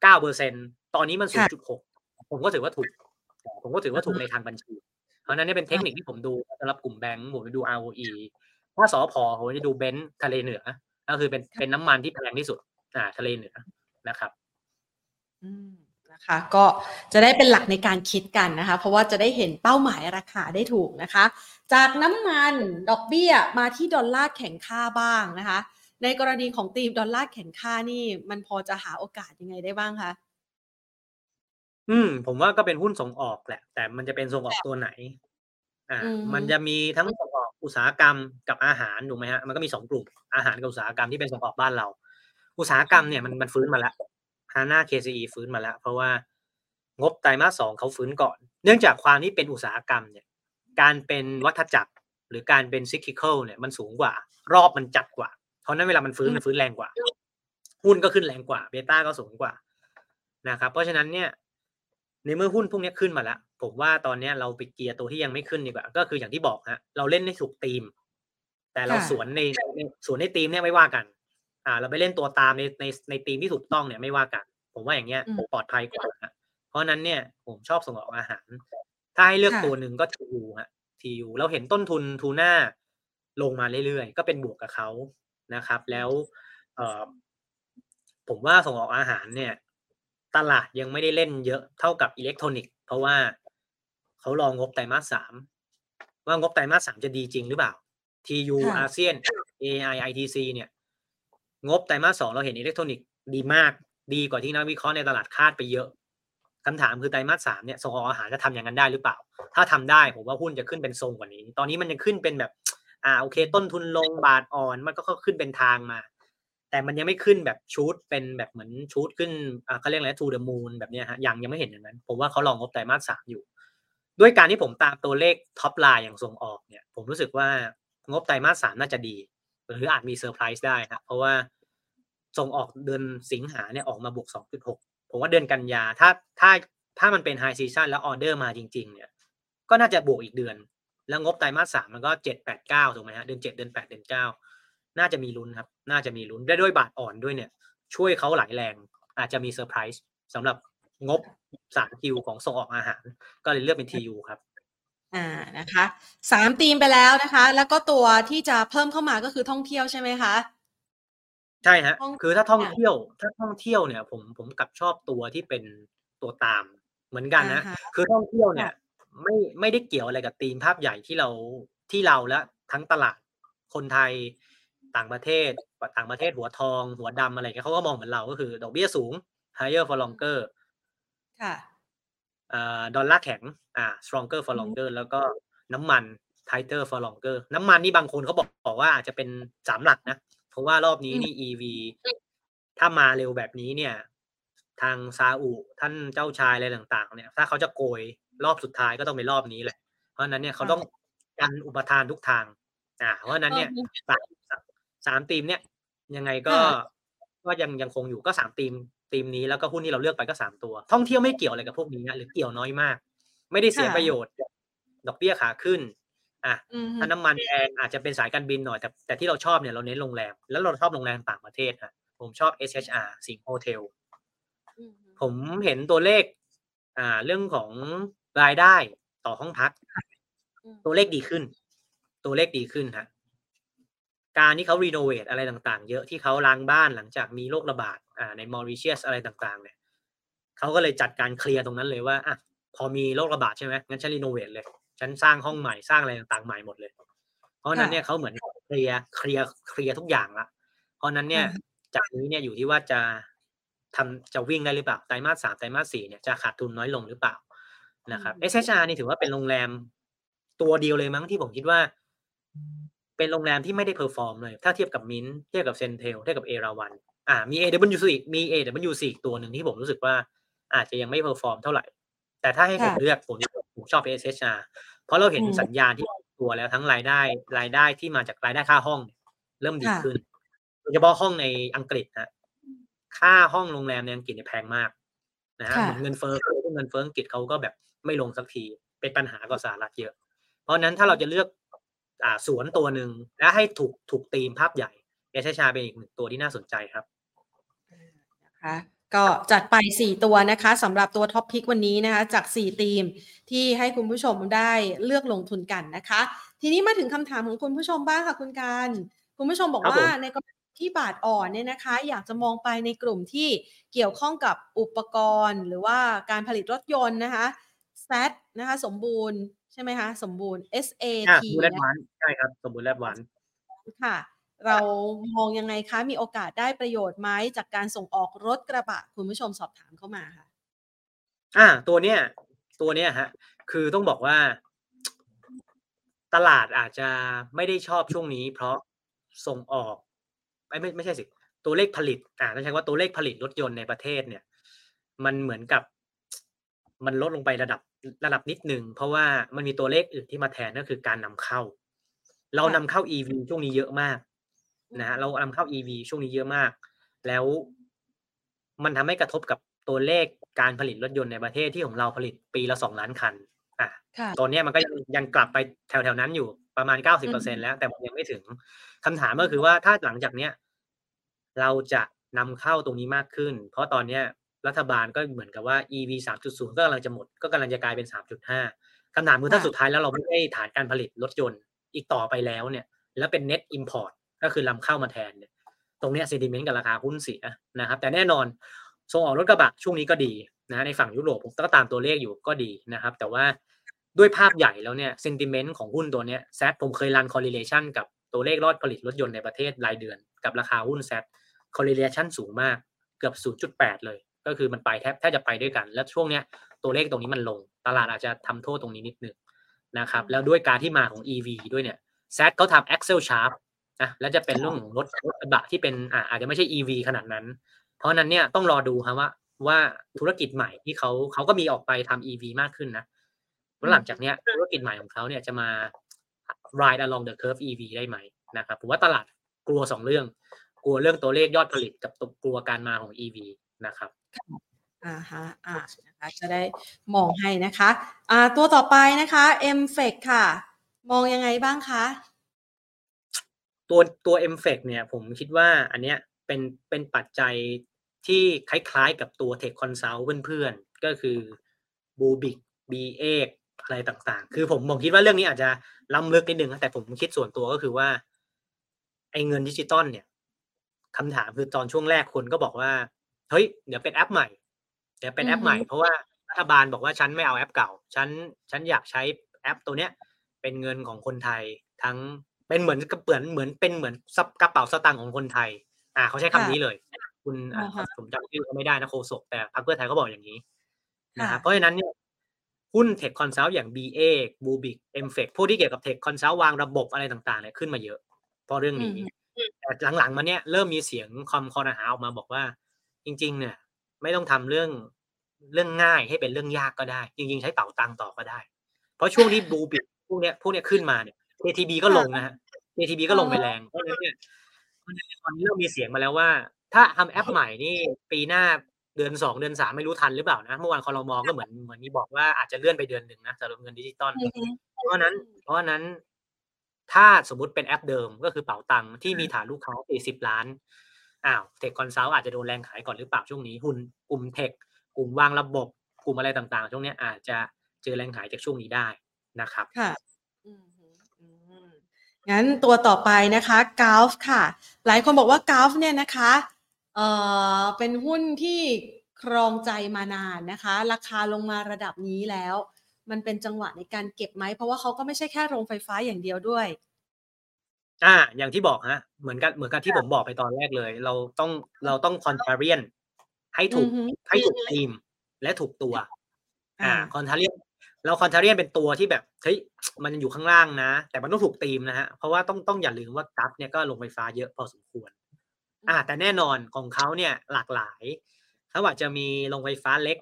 เก้าเปอร์เซ็นตอนนี้มันศูนย์จุดหกผมก็ถือว่าถูก ผมก็ถือว่าถูกในทางบัญชี เพราะนั้นนี่เป็นเทคนิคที่ผมดูสำหรับกลุ่มแบงก์ผมไปดู ROE ถ้าสอพอผมจะดูเบรนท์ทะเลเหนือ ก็คือเป็นเป็นน้ำมันที่แพงที่สุด อ่า ทะเลเหนือนะครับอืมนะคะก็จะได้เป็นหลักในการคิดกันนะคะ เพราะว่าจะได้เห็นเป้าหมายราคาได้ถูกนะคะ จากน้ำมันดอกเบี้ยมาที่ดอลลาร์แข็งค่าบ้างนะคะ ในกรณีของธีมดอลลาร์แข็งค่านี่ มันพอจะหาโอกาสยังไงได้บ้างคะอืม ผมว่าก็เป็นหุ้นส่งออกแหละ แต่มันจะเป็นส่งออกตัวไหน อ่า มันจะมีทั้งส่งออกอุตสาหกรรมกับอาหารถูกไหมฮะมันก็มีสองกลุ่มอาหารกับอุตสาหกรรมที่เป็นส่งออกบ้านเรา อุตสาหกรรมเนี่ยมันมันฟื้นมาแล้วฮาน่าเคซีฟื้นมาแล้ว เพราะว่างบไตรมาสสองเขาฟื้นก่อน เนื่องจากความที่เป็นอุตสาหกรรมเนี่ย การเป็นวัฏจักรหรือการเป็นซิคลิเคิลเนี่ยมันสูงกว่า รอบมันจัดกว่า เพราะนั้นเวลามันฟื้นมันฟื้นแรงกว่า หุ้นก็ขึ้นแรงกว่า beta ก็สูงกว่านะครับ เพราะฉะนั้นเนี่ย ในเมื่อหุ้นพวกนี้ขึ้นมาแล้ว ผมว่าตอนนี้เราปิดเกียร์ตัวที่ยังไม่ขึ้นดีกว่า ก็คืออย่างที่บอกฮะเราเล่นในถูกธีม แต่เราสวนในสวนในธีมเนี่ยไม่ว่ากัน อ่า เราไปเล่นตัวตามในในในธีมที่ถูกต้องเนี่ยไม่ว่ากัน ผมว่าอย่างเงี้ยปลอดภัยกว่าเพราะนั้นเนี่ยผมชอบส่งออกอาหาร ถ้าให้เลือกตัวหนึ่งก็ TU ฮะ TU เราเห็นต้นทุนทูน่าลงมาเรื่อยๆ ก็เป็นบวกกับเขา นะครับ แล้วเอ่อผมว่าส่งออกอาหารเนี่ย ตลาดยังไม่ได้เล่นเยอะเท่ากับอิเล็กทรอนิกส์เพราะว่าเขารองงบไตรมาสสามว่างบไตรมาสสามจะดีจริงหรือเปล่า TU ค่ะอาเซียน AI ITC เนี่ย งบไตรมาสสองเราเห็นอิเล็กทรอนิกส์ดีมาก ดีกว่าที่นักวิเคราะห์ในตลาดคาดไปเยอะคำถามคือไตรมาสสามเนี่ยส่งออกอาหารจะทำอย่างนั้นได้หรือเปล่า ถ้าทำได้ผมว่าหุ้นจะขึ้นเป็นทรงกว่านี้ ตอนนี้มันยังขึ้นเป็นแบบ อ่าโอเค ต้นทุนลงบาทอ่อนมันก็ขึ้นเป็นทางมา แต่มันยังไม่ขึ้นแบบ shoot เป็นแบบเหมือน shoot ขึ้นอ่าเขาเรียกอะไร to the moon แบบเนี้ยฮะยังยังไม่เห็นอย่างนั้น ผมว่าเขารองบไตรมาสสามอยู่ ด้วยการที่ผมตามตัวเลข top line อย่างส่งออกเนี่ย ผมรู้สึกว่างบไตรมาสสามน่าจะดี หรืออาจมีเซอร์ไพรส์ได้ครับเพราะว่าส่งออกเดือนสิงหาเนี่ยออกมาบวก 2.6 ผมว่าเดือนกันยาถ้าถ้าถ้ามันเป็น high season แล้วออเดอร์มาจริง ๆ เนี่ย ก็น่าจะบวกอีกเดือน แล้วงบไตรมาสสามมันก็เจ็ดแปดเก้าถูกไหมฮะเดือนเจ็ดเดือนแปดเดือนเก้าน่าจะมีลุ้นครับ น่าจะมีลุ้นได้ด้วยบาทอ่อนด้วยเนี่ย ช่วยเขาหลายแรง อาจจะมีเซอร์ไพรส์สำหรับงบสาม Q ของส่งออกอาหาร ก็เลยเลือกเป็น TU ครับอ่านะคะสามธีมไปแล้วนะคะ แล้วก็ตัวที่จะเพิ่มเข้ามาก็คือท่องเที่ยวใช่ไหมคะใช่ฮะท่องคือถ้าท่องค่ะเที่ยว ถ้าท่องเที่ยวเนี่ย ผมผมกลับชอบตัวที่เป็นตัวตามเหมือนกันนะอ่าฮะคือท่องเที่ยวเนี่ย ไม่ไม่ได้เกี่ยวอะไรกับธีมภาพใหญ่ที่เราที่เราและทั้งตลาดคนไทยต่างประเทศต่างประเทศหัวทอง หัวดำอะไรเงี้ยเขาก็มองเหมือนเราก็คือ ดอกเบี้ยสูง higher for longer ค่ะอ่าดอลลาร์แข็งอ่า stronger for อืม longer แล้วก็น้ำมัน tighter for longer น้ำมันนี่บางคนเขาบอกบอกว่าอาจจะเป็นสามหลักนะ เพราะว่ารอบนี้นี่ EV ถ้ามาเร็วแบบนี้เนี่ย ทางซาอุท่านเจ้าชายอะไรต่าง ๆ เนี่ย ถ้าเขาจะโกย รอบสุดท้ายก็ต้องเป็นรอบนี้แหละ เพราะฉะนั้นเนี่ยเขาต้องกันอุปทานทุกทาง อ่า เพราะฉะนั้นเนี่ยเออสามสามทีมเนี่ย ยังไงก็ค่ะก็ยังยังคงอยู่ก็สามทีมทีมนี้แล้วก็หุ้นที่เราเลือกไปก็สามตัว ท่องเที่ยวไม่เกี่ยวอะไรกับพวกนี้นะหรือเกี่ยวน้อยมาก ไม่ได้เสียค่ะประโยชน์ ดอกเบี้ยขาขึ้น อะอืมถ้าน้ำมันแพงอาจจะเป็นสายการบินหน่อยแต่แต่ที่เราชอบเนี่ยเราเน้นโรงแรม แล้วเราชอบโรงแรมต่างประเทศฮะผมชอบ SHR สิงห์โฮเทลอืมผมเห็นตัวเลข อ่า เรื่องของ รายได้ต่อห้องพักอืมตัวเลขดีขึ้น ตัวเลขดีขึ้นฮะการที่เขา renovate อะไรต่างๆ เยอะที่เขาล้างบ้านหลังจากมีโรคระบาดอ่าในมอริเชียสอะไรต่างๆ เนี่ยเขาก็เลยจัดการเคลียร์ตรงนั้นเลยว่าอะพอมีโรคระบาดใช่ไหมงั้นฉัน renovate เลย ฉันสร้างห้องใหม่สร้างอะไรต่างๆใหม่หมดเลย เพราะฉะนั้นเนี่ยเขาเหมือนเคลียร์เคลียร์เคลียร์ทุกอย่างละเพราะฉะนั้นเนี่ยอ่าจากนี้เนี่ยอยู่ที่ว่าจะทำจะวิ่งได้หรือเปล่าไตรมาสสามไตรมาสสี่เนี่ยจะขาดทุนน้อยลงหรือเปล่า นะครับ SHR นี่ถือว่าเป็นโรงแรมตัวเดียวเลยมั้งที่ผมคิดว่า เป็นโรงแรมที่ไม่ได้ perform เลย ถ้าเทียบกับมินเทียบกับ CENTEL เทียบกับเอราวัณอ่ามี AWC มี AWC อีกตัวหนึ่งที่ผมรู้สึกว่าอาจจะยังไม่ perform เท่าไหร่ แต่ถ้าให้ผมค่ะเลือกผมผมชอบ SHR เพราะเราเห็นอืมสัญญาณฟื้นตัวแล้วทั้งรายได้รายได้ที่มาจากรายได้ค่าห้องเนี่ยเริ่มดีค่ะขึ้นโดยเฉพาะห้องในอังกฤษนะค่าห้องโรงแรมในอังกฤษเนี่ยแพงมากนะฮะค่ะเหมือนเงินเฟ้อเงินเฟ้ออังกฤษเขาก็แบบ ไม่ลงสักที เป็นปัญหากับสหรัฐเยอะ เพราะฉะนั้นถ้าเราจะเลือกอ่าสวนตัวหนึ่งและให้ถูกถูกตีมภาพใหญ่เอชชาเป็นอีกหนึ่งตัวที่น่าสนใจครับนะคะก็จัดไป 4 ตัวนะคะสำหรับตัวท็อปพิกวันนี้นะคะจาก 4 ทีมที่ให้คุณผู้ชมได้เลือกลงทุนกันนะคะ ทีนี้มาถึงคำถามของคุณผู้ชมบ้างค่ะคุณการคุณผู้ชมบอกครับว่าผมในกรณีที่บาทอ่อนเนี่ยนะคะ อยากจะมองไปในกลุ่มที่เกี่ยวข้องกับอุปกรณ์ หรือว่าการผลิตรถยนต์นะคะ แซดนะคะ สมบูรณ์ใช่ไหมคะสมบูรณ์ SAT อ่าบูแลบนะหวานใช่ครับ สมบูรณ์แลบหวานค่ะ เรามองยังไงคะ มีโอกาสได้ประโยชน์ไหมจากการส่งออกรถกระบะ คุณผู้ชมสอบถามเข้ามาค่ะ อ่า ตัวเนี้ยตัวเนี้ยฮะ คือต้องบอกว่า ตลาดอาจจะไม่ได้ชอบช่วงนี้ เพราะส่งออกไม่ไม่ไม่ใช่สิตัวเลขผลิต อ่าต้องใช้ว่าตัวเลขผลิตรถยนต์ในประเทศเนี่ย มันเหมือนกับ มันลดลงไประดับระดับนิดหนึ่งเพราะว่ามันมีตัวเลขอื่นที่มาแทนก็คือการนำเข้า เรานำเข้า EV ช่วงนี้เยอะมากนะฮะเรานำเข้า EV ช่วงนี้เยอะมาก แล้วมันทำให้กระทบกับตัวเลขการผลิตรถยนต์ในประเทศที่ของเราผลิตปีละสองล้านคัน อะค่ะตอนเนี้ยมันก็ยังยังกลับไปแถวๆนั้นอยู่ประมาณเก้าสิบอืเปอร์เซ็นมแล้วแต่มันยังไม่ถึงคำถามก็คือว่าถ้าหลังจากเนี้ย เราจะนำเข้าตรงนี้มากขึ้น เพราะตอนเนี้ย รัฐบาลก็เหมือนกับว่า EV 3.0 ก็กำลังจะหมด ก็กำลังจะกลายเป็น 3.5 คำถามคือถ้าค่ะสุดท้ายแล้วเราไม่ได้ฐานการผลิตรถยนต์อีกต่อไปแล้วเนี่ย แล้วเป็น net import ก็คือลำเข้ามาแทนเนี่ย ตรงเนี้ยเซนติเมนต์กับราคาหุ้นเสียนะครับ แต่แน่นอนส่งออกรถกระบะช่วงนี้ก็ดีนะในฝั่งยุโรปผมก็ตามตัวเลขอยู่ก็ดีนะครับ แต่ว่าด้วยภาพใหญ่แล้วเนี่ยเซนติเมนต์ของหุ้นตัวเนี้ยแซดผมเคยรันคอ r r e l a t i o n กับตัวเลขรอดผลิตรถยนต์ในประเทศรายเดือน กับราคาหุ้นแซดคอ r r e l a t i o n สูงมากเกือบ 0.8 เลย ก็คือมันไปแทบแทบจะไปด้วยกัน แล้วช่วงเนี้ยตัวเลขตรงนี้มันลง ตลาดอาจจะทำโทษตรงนี้นิดนึงนะครับ แล้วด้วยการที่มาของ EV ด้วยเนี่ยแซดเขาทำ Axle Sharp นะแล้วจะเป็นเรื่องของรถรถกระบะที่เป็นอ่าอาจจะไม่ใช่ EV ขนาดนั้น เพราะนั้นเนี่ยต้องรอดูครับว่าว่าธุรกิจใหม่ที่เขาเขาก็มีออกไปทำ EV มากขึ้นนะแล้วหลังจากเนี้ยธุรกิจใหม่ของเขาเนี่ยจะมา ride along the curve EV ได้ไหมนะครับผมว่าตลาดกลัวสองเรื่อง กลัวเรื่องตัวเลขยอดผลิตกับตัวกลัวการมาของ EV นะครับ อ่าฮะอ่านะคะจะได้มองให้นะคะอ่าตัวต่อไปนะคะ m f e c ค่ะ มองยังไงบ้างคะตัวตัว m f e c เนี่ยผมคิดว่าอันเนี้ยเป็นเป็นปัจจัยที่คล้ายๆกับตัว Tech Consult เพื่อนๆ ก็คือบลูบิค BE8 อะไรต่างๆ คือผมผมคิดว่าเรื่องนี้อาจจะล้ำลึกนิดนึงแต่ผมคิดส่วนตัวก็คือว่า ไอ้เงินดิจิตอลเนี่ยคำถามคือตอนช่วงแรกคนก็บอกว่า เฮ้ยเดี๋ยวเป็นแอปใหม่เดี๋ยวเป็นแอปใหม่เพราะว่ารัฐบาลบอกว่าฉันไม่เอาแอปเก่า ฉันฉันอยากใช้แอปตัวเนี้ย เป็นเงินของคนไทยทั้งเป็นเหมือนกระเปือนเหมือนเป็นเหมือน sub กระเป๋าสตางค์ของคนไทย อ่าเขาใช้คำนี้เลย คุณผมจำชื่อเขาไม่ได้นะโฆษกแต่พรรคเพื่อไทยเขาบอกอย่างนี้นะครับเพราะฉะนั้นเนี่ยหุ้นเทคคอนซัลท์อย่าง BA บลูบิคเอ็มเฟกพวกที่เกี่ยวกับเทคคอนซัลท์วางระบบอะไรต่างๆเนี่ยขึ้นมาเยอะเพราะเรื่องนี้แต่หลังๆมาเนี่ยเริ่มมีเสียงคอมคอร์หาออกมาบอกว่า จริง ๆ เนี่ย ไม่ต้องทำเรื่องเรื่องง่ายให้เป็นเรื่องยากก็ได้ จริง ๆ ใช้เป๋าตังต่อก็ได้ เพราะช่วงที่บูบิกพวกเนี้ยพวกเนี้ยขึ้นมาเนี่ย KTB ก็ลงนะฮะ KTB ก็ลงไปแรงเพราะฉะนั้นเนี่ยตอนนี้เริ่มมีเสียงมาแล้วว่า ถ้าทำแอปใหม่นี่ปีหน้าเดือนสองเดือนสามไม่รู้ทันหรือเปล่านะเมื่อวานคอรมอก็เหมือนเหมือนมีบอกว่าอาจจะเลื่อนไปเดือนหนึ่งนะสำหรับเงินดิจิตอลเพราะนั้น เพราะนั้นถ้าสมมติเป็นแอปเดิมก็คือเป๋าตังค์ที่มีฐานลูกค้าสี่สิบล้าน อ้าว tech consult อาจจะโดนแรงขายก่อนหรือเปล่าช่วงนี้หุ้นกลุ่ม tech กลุ่มวางระบบกลุ่มอะไรต่างๆ ช่วงนี้อาจจะเจอแรงขายจากช่วงนี้ได้นะครับค่ะงั้นตัวต่อไปนะคะกาฟค่ะ หลายคนบอกว่ากาฟเนี่ยนะคะเอ่อเป็นหุ้นที่ครองใจมานานนะคะ ราคาลงมาระดับนี้แล้ว มันเป็นจังหวะในการเก็บไหม เพราะว่าเขาก็ไม่ใช่แค่โรงไฟฟ้าอย่างเดียวด้วย อ่า อย่างที่บอกฮะ เหมือนกันเหมือนกันที่ผมบอกไปตอนแรกเลย เราต้องเราต้องคอนเทเรียนให้ถูกให้ถูกทีมและถูกตัว อ่า contrarian เรา contrarian เป็นตัวที่แบบเฮ้ยมันอยู่ข้างล่างนะ แต่มันต้องถูกตีมนะฮะเพราะว่าต้องต้องอย่าลืมว่า GULF เนี่ยก็ลงไฟฟ้าเยอะพอสมควร อ่า แต่แน่นอนของเขาเนี่ยหลากหลายเขาอาจจะมีโรงไฟฟ้าเล็ก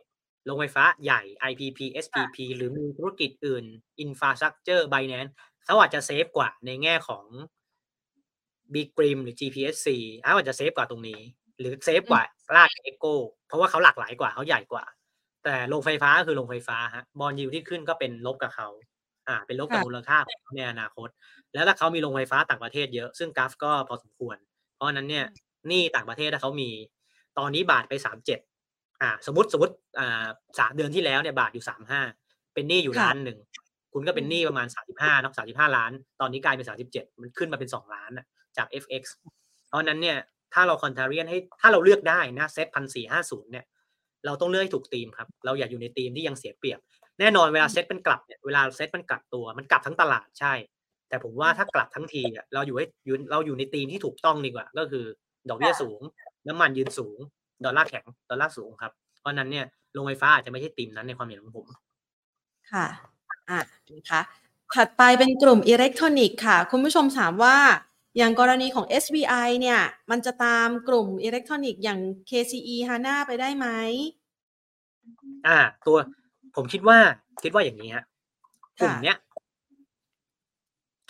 โรงไฟฟ้าใหญ่ IPP SPP หรือมีธุรกิจอื่น Infrastructure Binance เขาอาจจะ safe กว่าในแง่ของ b g r i m หรือ GPSC เขาอาจจะเซฟกว่าตรงนี้ หรือเซฟกว่าลากเอโกเพราะว่าเขาหลากหลายกว่าเขาใหญ่กว่า แต่โรงไฟฟ้าคือโรงไฟฟ้าฮะบอลยูที่ขึ้นก็เป็นลบกับเขาอ่า เป็นลบกับมูลค่าในอนาคต แล้วถ้าเขามีโรงไฟฟ้าต่างประเทศเยอะซึ่งกราฟก็พอสมควร เพราะนั้นเนี่ยหนี้ต่างประเทศถ้าเขามี ตอนนี้บาทไปสามเจ็ดอ่า สมมติสมมติอ่าสามเดือนที่แล้วเนี่ยบาทอยู่สามห้าเป็นหนี้อยู่ล้านหนึ่งคุณก็เป็นหนี้ประมาณสามสิบห้าเนาะสามสิบห้าล้าน ตอนนี้กลายเป็นสามสิบเจ็ดมันขึ้นมาเป็นสองล้านอะ จาก FX เพราะนั้นเนี่ยถ้าเรา contrarian ให้ถ้าเราเลือกได้นะเซ็ตพันสี่ห้าศูนย์เนี่ยเราต้องเลือกให้ถูกทีมครับ เราอย่าอยู่ในทีมที่ยังเสียเปรียบ แน่นอนเวลาเซ็ตเป็นกลับเนี่ยเวลาเซ็ตมันกลับตัวมันกลับทั้งตลาดใช่ แต่ผมว่าถ้ากลับทั้งทีเราอยู่ให้เราอยู่ในทีมที่ถูกต้องดีกว่า ก็คือดอกเบี้ยสูง น้ำมันยืนสูง ดอลลาร์แข็งดอลลาร์สูงครับ เพราะนั้นเนี่ยโรงไฟฟ้าอาจจะไม่ใช่ติมนั้นในความเห็นของผม ค่ะอะนะคะถัดไปเป็นกลุ่มอิเล็กทรอนิกส์ค่ะ คุณผู้ชมถามว่า อย่างกรณีของ SBI เนี่ย มันจะตามกลุ่มอิเล็กทรอนิกส์อย่าง KCE HANA ไปได้ไหม อ่า ตัวผมคิดว่าคิดว่าอย่างนี้ฮะกลุ่มเนี้ย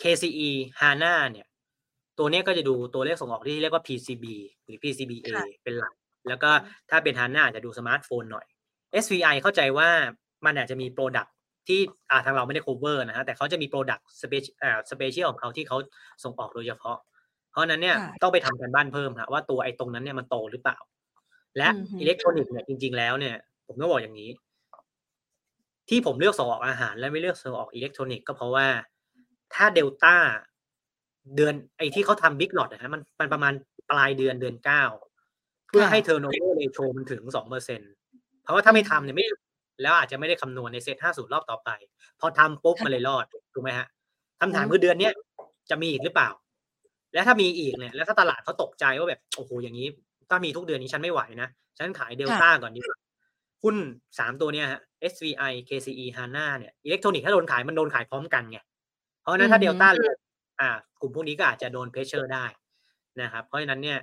KCE HANA เนี่ย ตัวนี้ก็จะดูตัวเลขส่งออกที่เรียกว่า PCB หรือ PCBA เป็นหลัก แล้วก็ถ้าเป็น HANA น่าจะดูสมาร์ทโฟนหน่อย SVI เข้าใจว่ามันอาจจะมี product ที่อ่าทางเราไม่ได้ cover นะฮะแต่เขาจะมี product special special ของเขาที่เขาส่งออกโดยเฉพาะ เพราะนั้นเนี่ยต้องไปทำการบ้านเพิ่มครับว่าตัวไอ้ตรงนั้นเนี่ยมันโตหรือเปล่า และอิเล็กทรอนิกส์เนี่ยจริง ๆ แล้วเนี่ย ผมต้องบอกอย่างนี้ ที่ผมเลือกส่งออกอาหาร และไม่เลือกส่งออกอิเล็กทรอนิกส์ก็เพราะว่าถ้าเดลต้าเดือนไอ้ที่เขาทำ big lot นะฮะมันมันประมาณปลายเดือนเดือนเก้าเพื่อให้ turnover ratio มันถึงสองเปอร์เซ็นต์เพราะว่าถ้าไม่ทำเนี่ยไม่ แล้วอาจจะไม่ได้คำนวณในเซตห้าศูนย์รอบต่อไป พอทำปุ๊บมันเลยรอดถูกไหมฮะคำถามคือเดือนเนี้ยจะมีอีกหรือเปล่า แล้วถ้ามีอีกเนี่ย แล้วถ้าตลาดเขาตกใจว่าแบบโอ้โหอย่างนี้ ถ้ามีทุกเดือนนี้ฉันไม่ไหวนะฉันขายเดลต้าก่อนดีกว่าหุ้นสามตัวเนี้ยฮะ SVI KCE HANA เนี่ยอิเล็กทรอนิกส์ถ้าโดนขายมันโดนขายพร้อมกันไงเพราะนั้นถ้าเดลต้าเลยอ่ากลุ่มพวกนี้ก็อาจจะโดน pressure ได้นะครับ เพราะฉะนั้นเนี่ย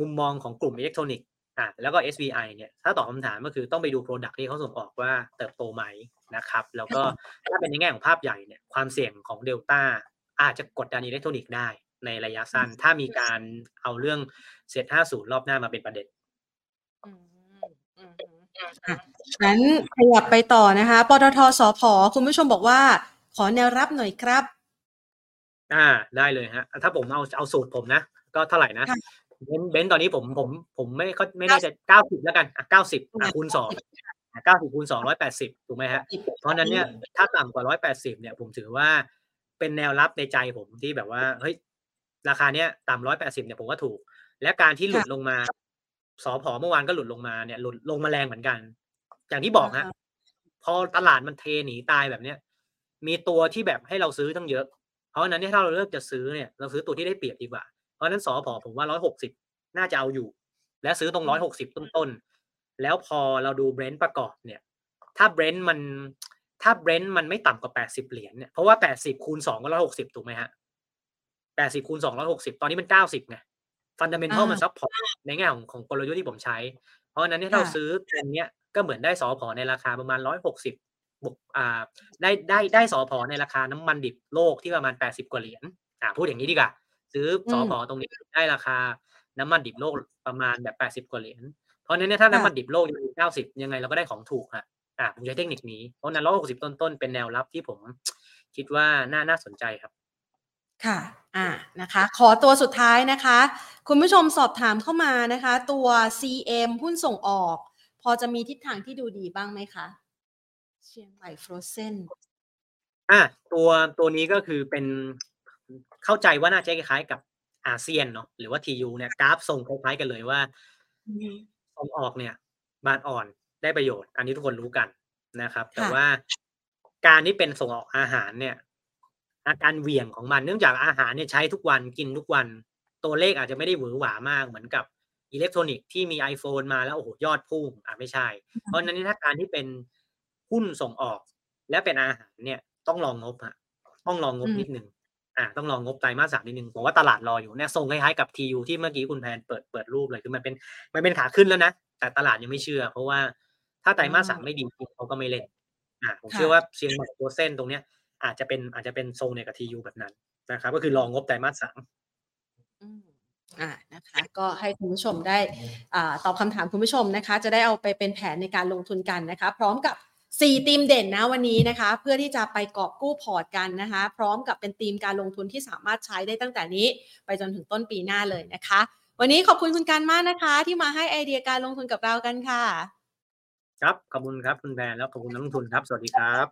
มุมมองของกลุ่มอิเล็กทรอนิกส์ อ่าแล้วก็ SVI เนี่ยถ้าตอบคำถามก็คือต้องไปดู product ที่เขาส่งออกว่าเติบโตไหมนะครับ แล้วก็ถ้าเป็นในแง่ของภาพใหญ่เนี่ยความเสี่ยงของเดลต้าอาจจะกดดันอิเล็กทรอนิกส์ได้ในระยะสั้น ถ้ามีการเอาเรื่องเซตห้าศูนย์รอบหน้ามาเป็นประเด็นงั้นขยับไปต่อนะคะ ปตทสพคุณผู้ชมบอกว่า ขอแนวรับหน่อยครับ อ่า ได้เลยฮะ ถ้าผมเอาเอาสูตรผมนะ ก็เท่าไหร่นะ เบนเบนตอนนี้ผมผมผมไม่เขาไม่น่าจะเก้าสิบแล้วกันอะเก้าสิบอะคูณสองเก้าสิบคูณสองร้อยแปดสิบถูกไหมฮะ เพราะนั้นเนี่ยถ้าต่ำกว่าร้อยแปดสิบเนี่ยผมถือว่าเป็นแนวรับในใจผมที่แบบว่าเฮ้ยราคาเนี้ยต่ำร้อยแปดสิบเนี่ยผมว่าถูก และการที่หลุดลงมาสอพอเมื่อวานก็หลุดลงมาเนี่ยหลุดลงมาแรงเหมือนกัน อย่างที่บอกฮะพอตลาดมันเทหนีตายแบบเนี้ยมีตัวที่แบบให้เราซื้อตั้งเยอะ เพราะนั้นเนี่ยถ้าเราเลือกจะซื้อเนี่ยเราซื้อตัวที่ได้เปรียบดีกว่าเพ ราะนั้นสอพอผมว่าร้อยหกสิบน่าจะเอาอยู่ และซื้อตรงร้อยหกสิบต้นๆ แล้วพอเราดูเบรนท์ประกอบเนี่ย ถ้าเบรนท์มัน ถ้าเบรนท์มันไม่ต่ำกว่าแปดสิบเหรียญเนี่ย เพราะว่าแปดสิบคูณสองก็ร้อยหกสิบถูกไหมฮะแปดสิบคูณสองร้อยหกสิบตอนนี้มันเก้าสิบไง fundamental มัน support ในแง่ของของกลยุทธ์ที่ผมใช้ เพราะนั้นเนี่ยเราซื้อเทรนเนี้ยก็เหมือนได้สอพอในราคาประมาณร้อยหกสิบบวกอ่าได้ได้ได้สอพอในราคาน้ำมันดิบโลกที่ประมาณแปดสิบกว่าเหรียญอ่าพูดอย่างนี้ดีกว่า ซื้อสอพอตรงนี้ได้ราคา น้ำมันดิบโลกประมาณแบบแปดสิบกว่าเหรียญเพราะนั้นเนี่ยถ้าน้ำมันดิบโลกอยู่เก้าสิบยังไงเราก็ได้ของถูกฮะอ่าผมใช้เทคนิคนี้เพราะนั้นร้อยหกสิบต้นๆเป็นแนวรับที่ผมคิดว่าน่าน่าสนใจครับ ค่ะ อ่านะคะ ขอตัวสุดท้ายนะคะ คุณผู้ชมสอบถามเข้ามานะคะ ตัว CM หุ้นส่งออก พอจะมีทิศทางที่ดูดีบ้างไหมคะ เชียงใหม่ฟรอเซนอะตัวตัวนี้ก็คือเป็น เข้าใจว่าน่าจะคล้ายๆกับอาเซียนเนาะหรือว่าทียูเนี่ยกราฟทรงคล้ายๆกันเลยว่าส่งออกเนี่ยบานอ่อนได้ประโยชน์ อันนี้ทุกคนรู้กันนะครับ แต่ว่าการที่เป็นส่งออกอาหารเนี่ย อาการเหวี่ยงของมันเนื่องจากอาหารเนี่ยใช้ทุกวันกินทุกวัน ตัวเลขอาจจะไม่ได้หวือหวามากเหมือนกับอิเล็กทรอนิกส์ที่มี iPhone มาแล้วโอ้โหยอดพุ่งอะไม่ใช่ เพราะฉะนั้นถ้าการที่เป็นหุ้นส่งออกและเป็นอาหารเนี่ย ต้องลองงบฮะต้องลองงบนิดนึง อ่าต้องลองงบไตรมาสสามนิดนึงผมว่าตลาดรออยู่เนี่ยทรงคล้ายๆกับทียูที่เมื่อกี้คุณแพนเปิดเปิดรูปเลยคือมันเป็นมันเป็นขาขึ้นแล้วนะแต่ตลาดยังไม่เชื่อ เพราะว่าถ้าไตรมาสสามไม่ดีเขาก็ไม่เล่นอ่าผมเชื่อว่าเชียงใหม่ตัวเส้นตรงเนี้ย อาจจะเป็นอาจจะเป็นทรงในกับทียูแบบนั้นนะครับ ก็คือรองงบไตรมาสสามอ่านะคะก็ให้คุณผู้ชมได้อ่าตอบคำถามคุณผู้ชมนะคะ จะได้เอาไปเป็นแผนในการลงทุนกันนะคะ พร้อมกับ 4ทีมเด่นนะวันนี้นะคะ เพื่อที่จะไปกอบกู้พอร์ตกันนะคะ พร้อมกับเป็นทีมการลงทุนที่สามารถใช้ได้ตั้งแต่นี้ ไปจนถึงต้นปีหน้าเลยนะคะ วันนี้ขอบคุณคุณการมากนะคะ ที่มาให้ไอเดียการลงทุนกับเรากันค่ะ ครับขอบคุณครับคุณแพนแล้วขอบคุณนักลงทุนครับสวัสดีครับ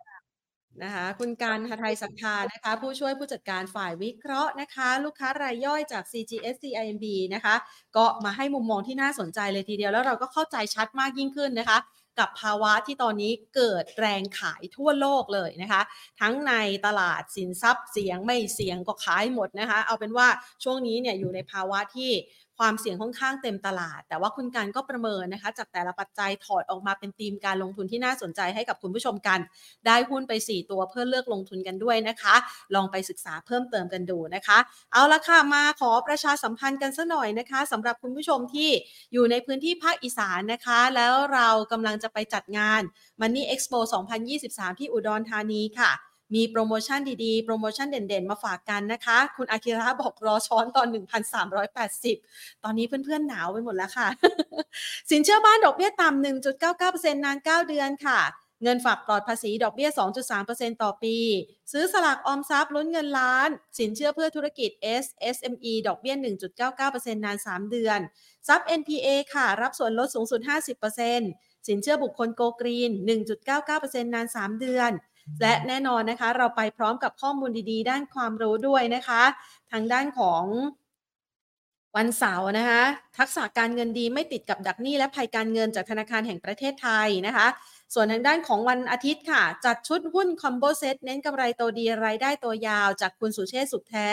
นะคะคุณการหไทยสัทธานะคะ ผู้ช่วยผู้จัดการฝ่ายวิเคราะห์นะคะ ลูกค้ารายย่อยจาก CGS CIMB นะคะ ก็มาให้มุมมองที่น่าสนใจเลยทีเดียวแล้วเราก็เข้าใจชัดมากยิ่งขึ้นนะคะ กับภาวะที่ตอนนี้เกิดแรงขายทั่วโลกเลยนะคะ ทั้งในตลาดสินทรัพย์เสียงไม่เสียงก็ขายหมดนะคะ เอาเป็นว่าช่วงนี้เนี่ยอยู่ในภาวะที่ ความเสี่ยงค่อนข้างเต็มตลาด แต่ว่าคุณการก็ประเมินนะคะ จากแต่ละปัจจัยถอดออกมาเป็นธีมการลงทุนที่น่าสนใจให้กับคุณผู้ชมกัน ได้หุ้นไป 4 ตัวเพื่อเลือกลงทุนกันด้วยนะคะ ลองไปศึกษาเพิ่มเติมกันดูนะคะ เอาละค่ะมาขอประชาสัมพันธ์กันสัหน่อยนะคะสำหรับคุณผู้ชมที่อยู่ในพื้นที่ภาคอีสานนะคะ แล้วเรากำลังจะไปจัดงาน Money Expo 2023 ที่อุดรธานีค่ะ มีโปรโมชั่นดีๆ โปรโมชั่นเด่นๆ มาฝากกันนะคะ คุณอากิระบอกรอช้อนตอน 1,380 ตอนนี้เพื่อนๆหนาวไปหมดแล้วค่ะ สินเชื่อบ้านดอกเบี้ยต่ำ1.99%นาน 9 เดือนค่ะเงินฝากปลอดภาษีดอกเบี้ย 2.3%ต่อปี ซื้อสลากออมทรัพย์ลุ้นเงินล้าน สินเชื่อเพื่อธุรกิจ S SME ดอกเบี้ย 1.99%นาน 3 เดือน ทรัพย์ NPA ค่ะ รับส่วนลดสูงสุด 50%สินเชื่อบุคคล Go Green 1.99%นาน 3 เดือน และแน่นอนนะคะ เราไปพร้อมกับข้อมูลดีๆ ด้านความรู้ด้วยนะคะ ทางด้านของวันเสาร์นะคะ ทักษะการเงินดีไม่ติดกับดักหนี้และภัยการเงินจากธนาคารแห่งประเทศไทยนะคะ ส่วนทางด้านของวันอาทิตย์ค่ะ จัดชุดหุ้น combo set เน้นกำไรโตดีรายได้โตยาว จากคุณสุเชษสุขแท้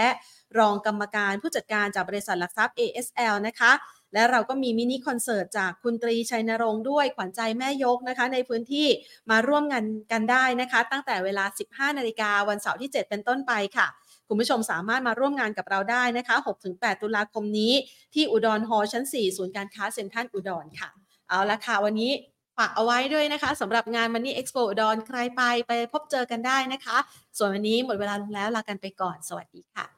รองกรรมการผู้จัดการจากบริษัทหลักทรัพย์ ASL นะคะ และเราก็มีมินิคอนเสิร์ตจากคุณตรีชัยนรงค์ด้วยขวัญใจแม่ยกนะคะ ในพื้นที่มาร่วมงานกันได้นะคะ ตั้งแต่เวลา 15 นาฬิกาวันเสาร์ที่ 7 เป็นต้นไปค่ะคุณผู้ชมสามารถมาร่วมงานกับเราได้นะคะ 6-8 ตุลาคมนี้ ที่อุดรฮอลล์ชั้น 4 ศูนย์การค้าเซ็นทรัลอุดรค่ะ เอาละค่ะ วันนี้ฝากเอาไว้ด้วยนะคะสำหรับงาน Money Expo อุดรใครไปไปพบเจอกันได้นะคะ ส่วนวันนี้หมดเวลาลงแล้วลากันไปก่อน สวัสดีค่ะ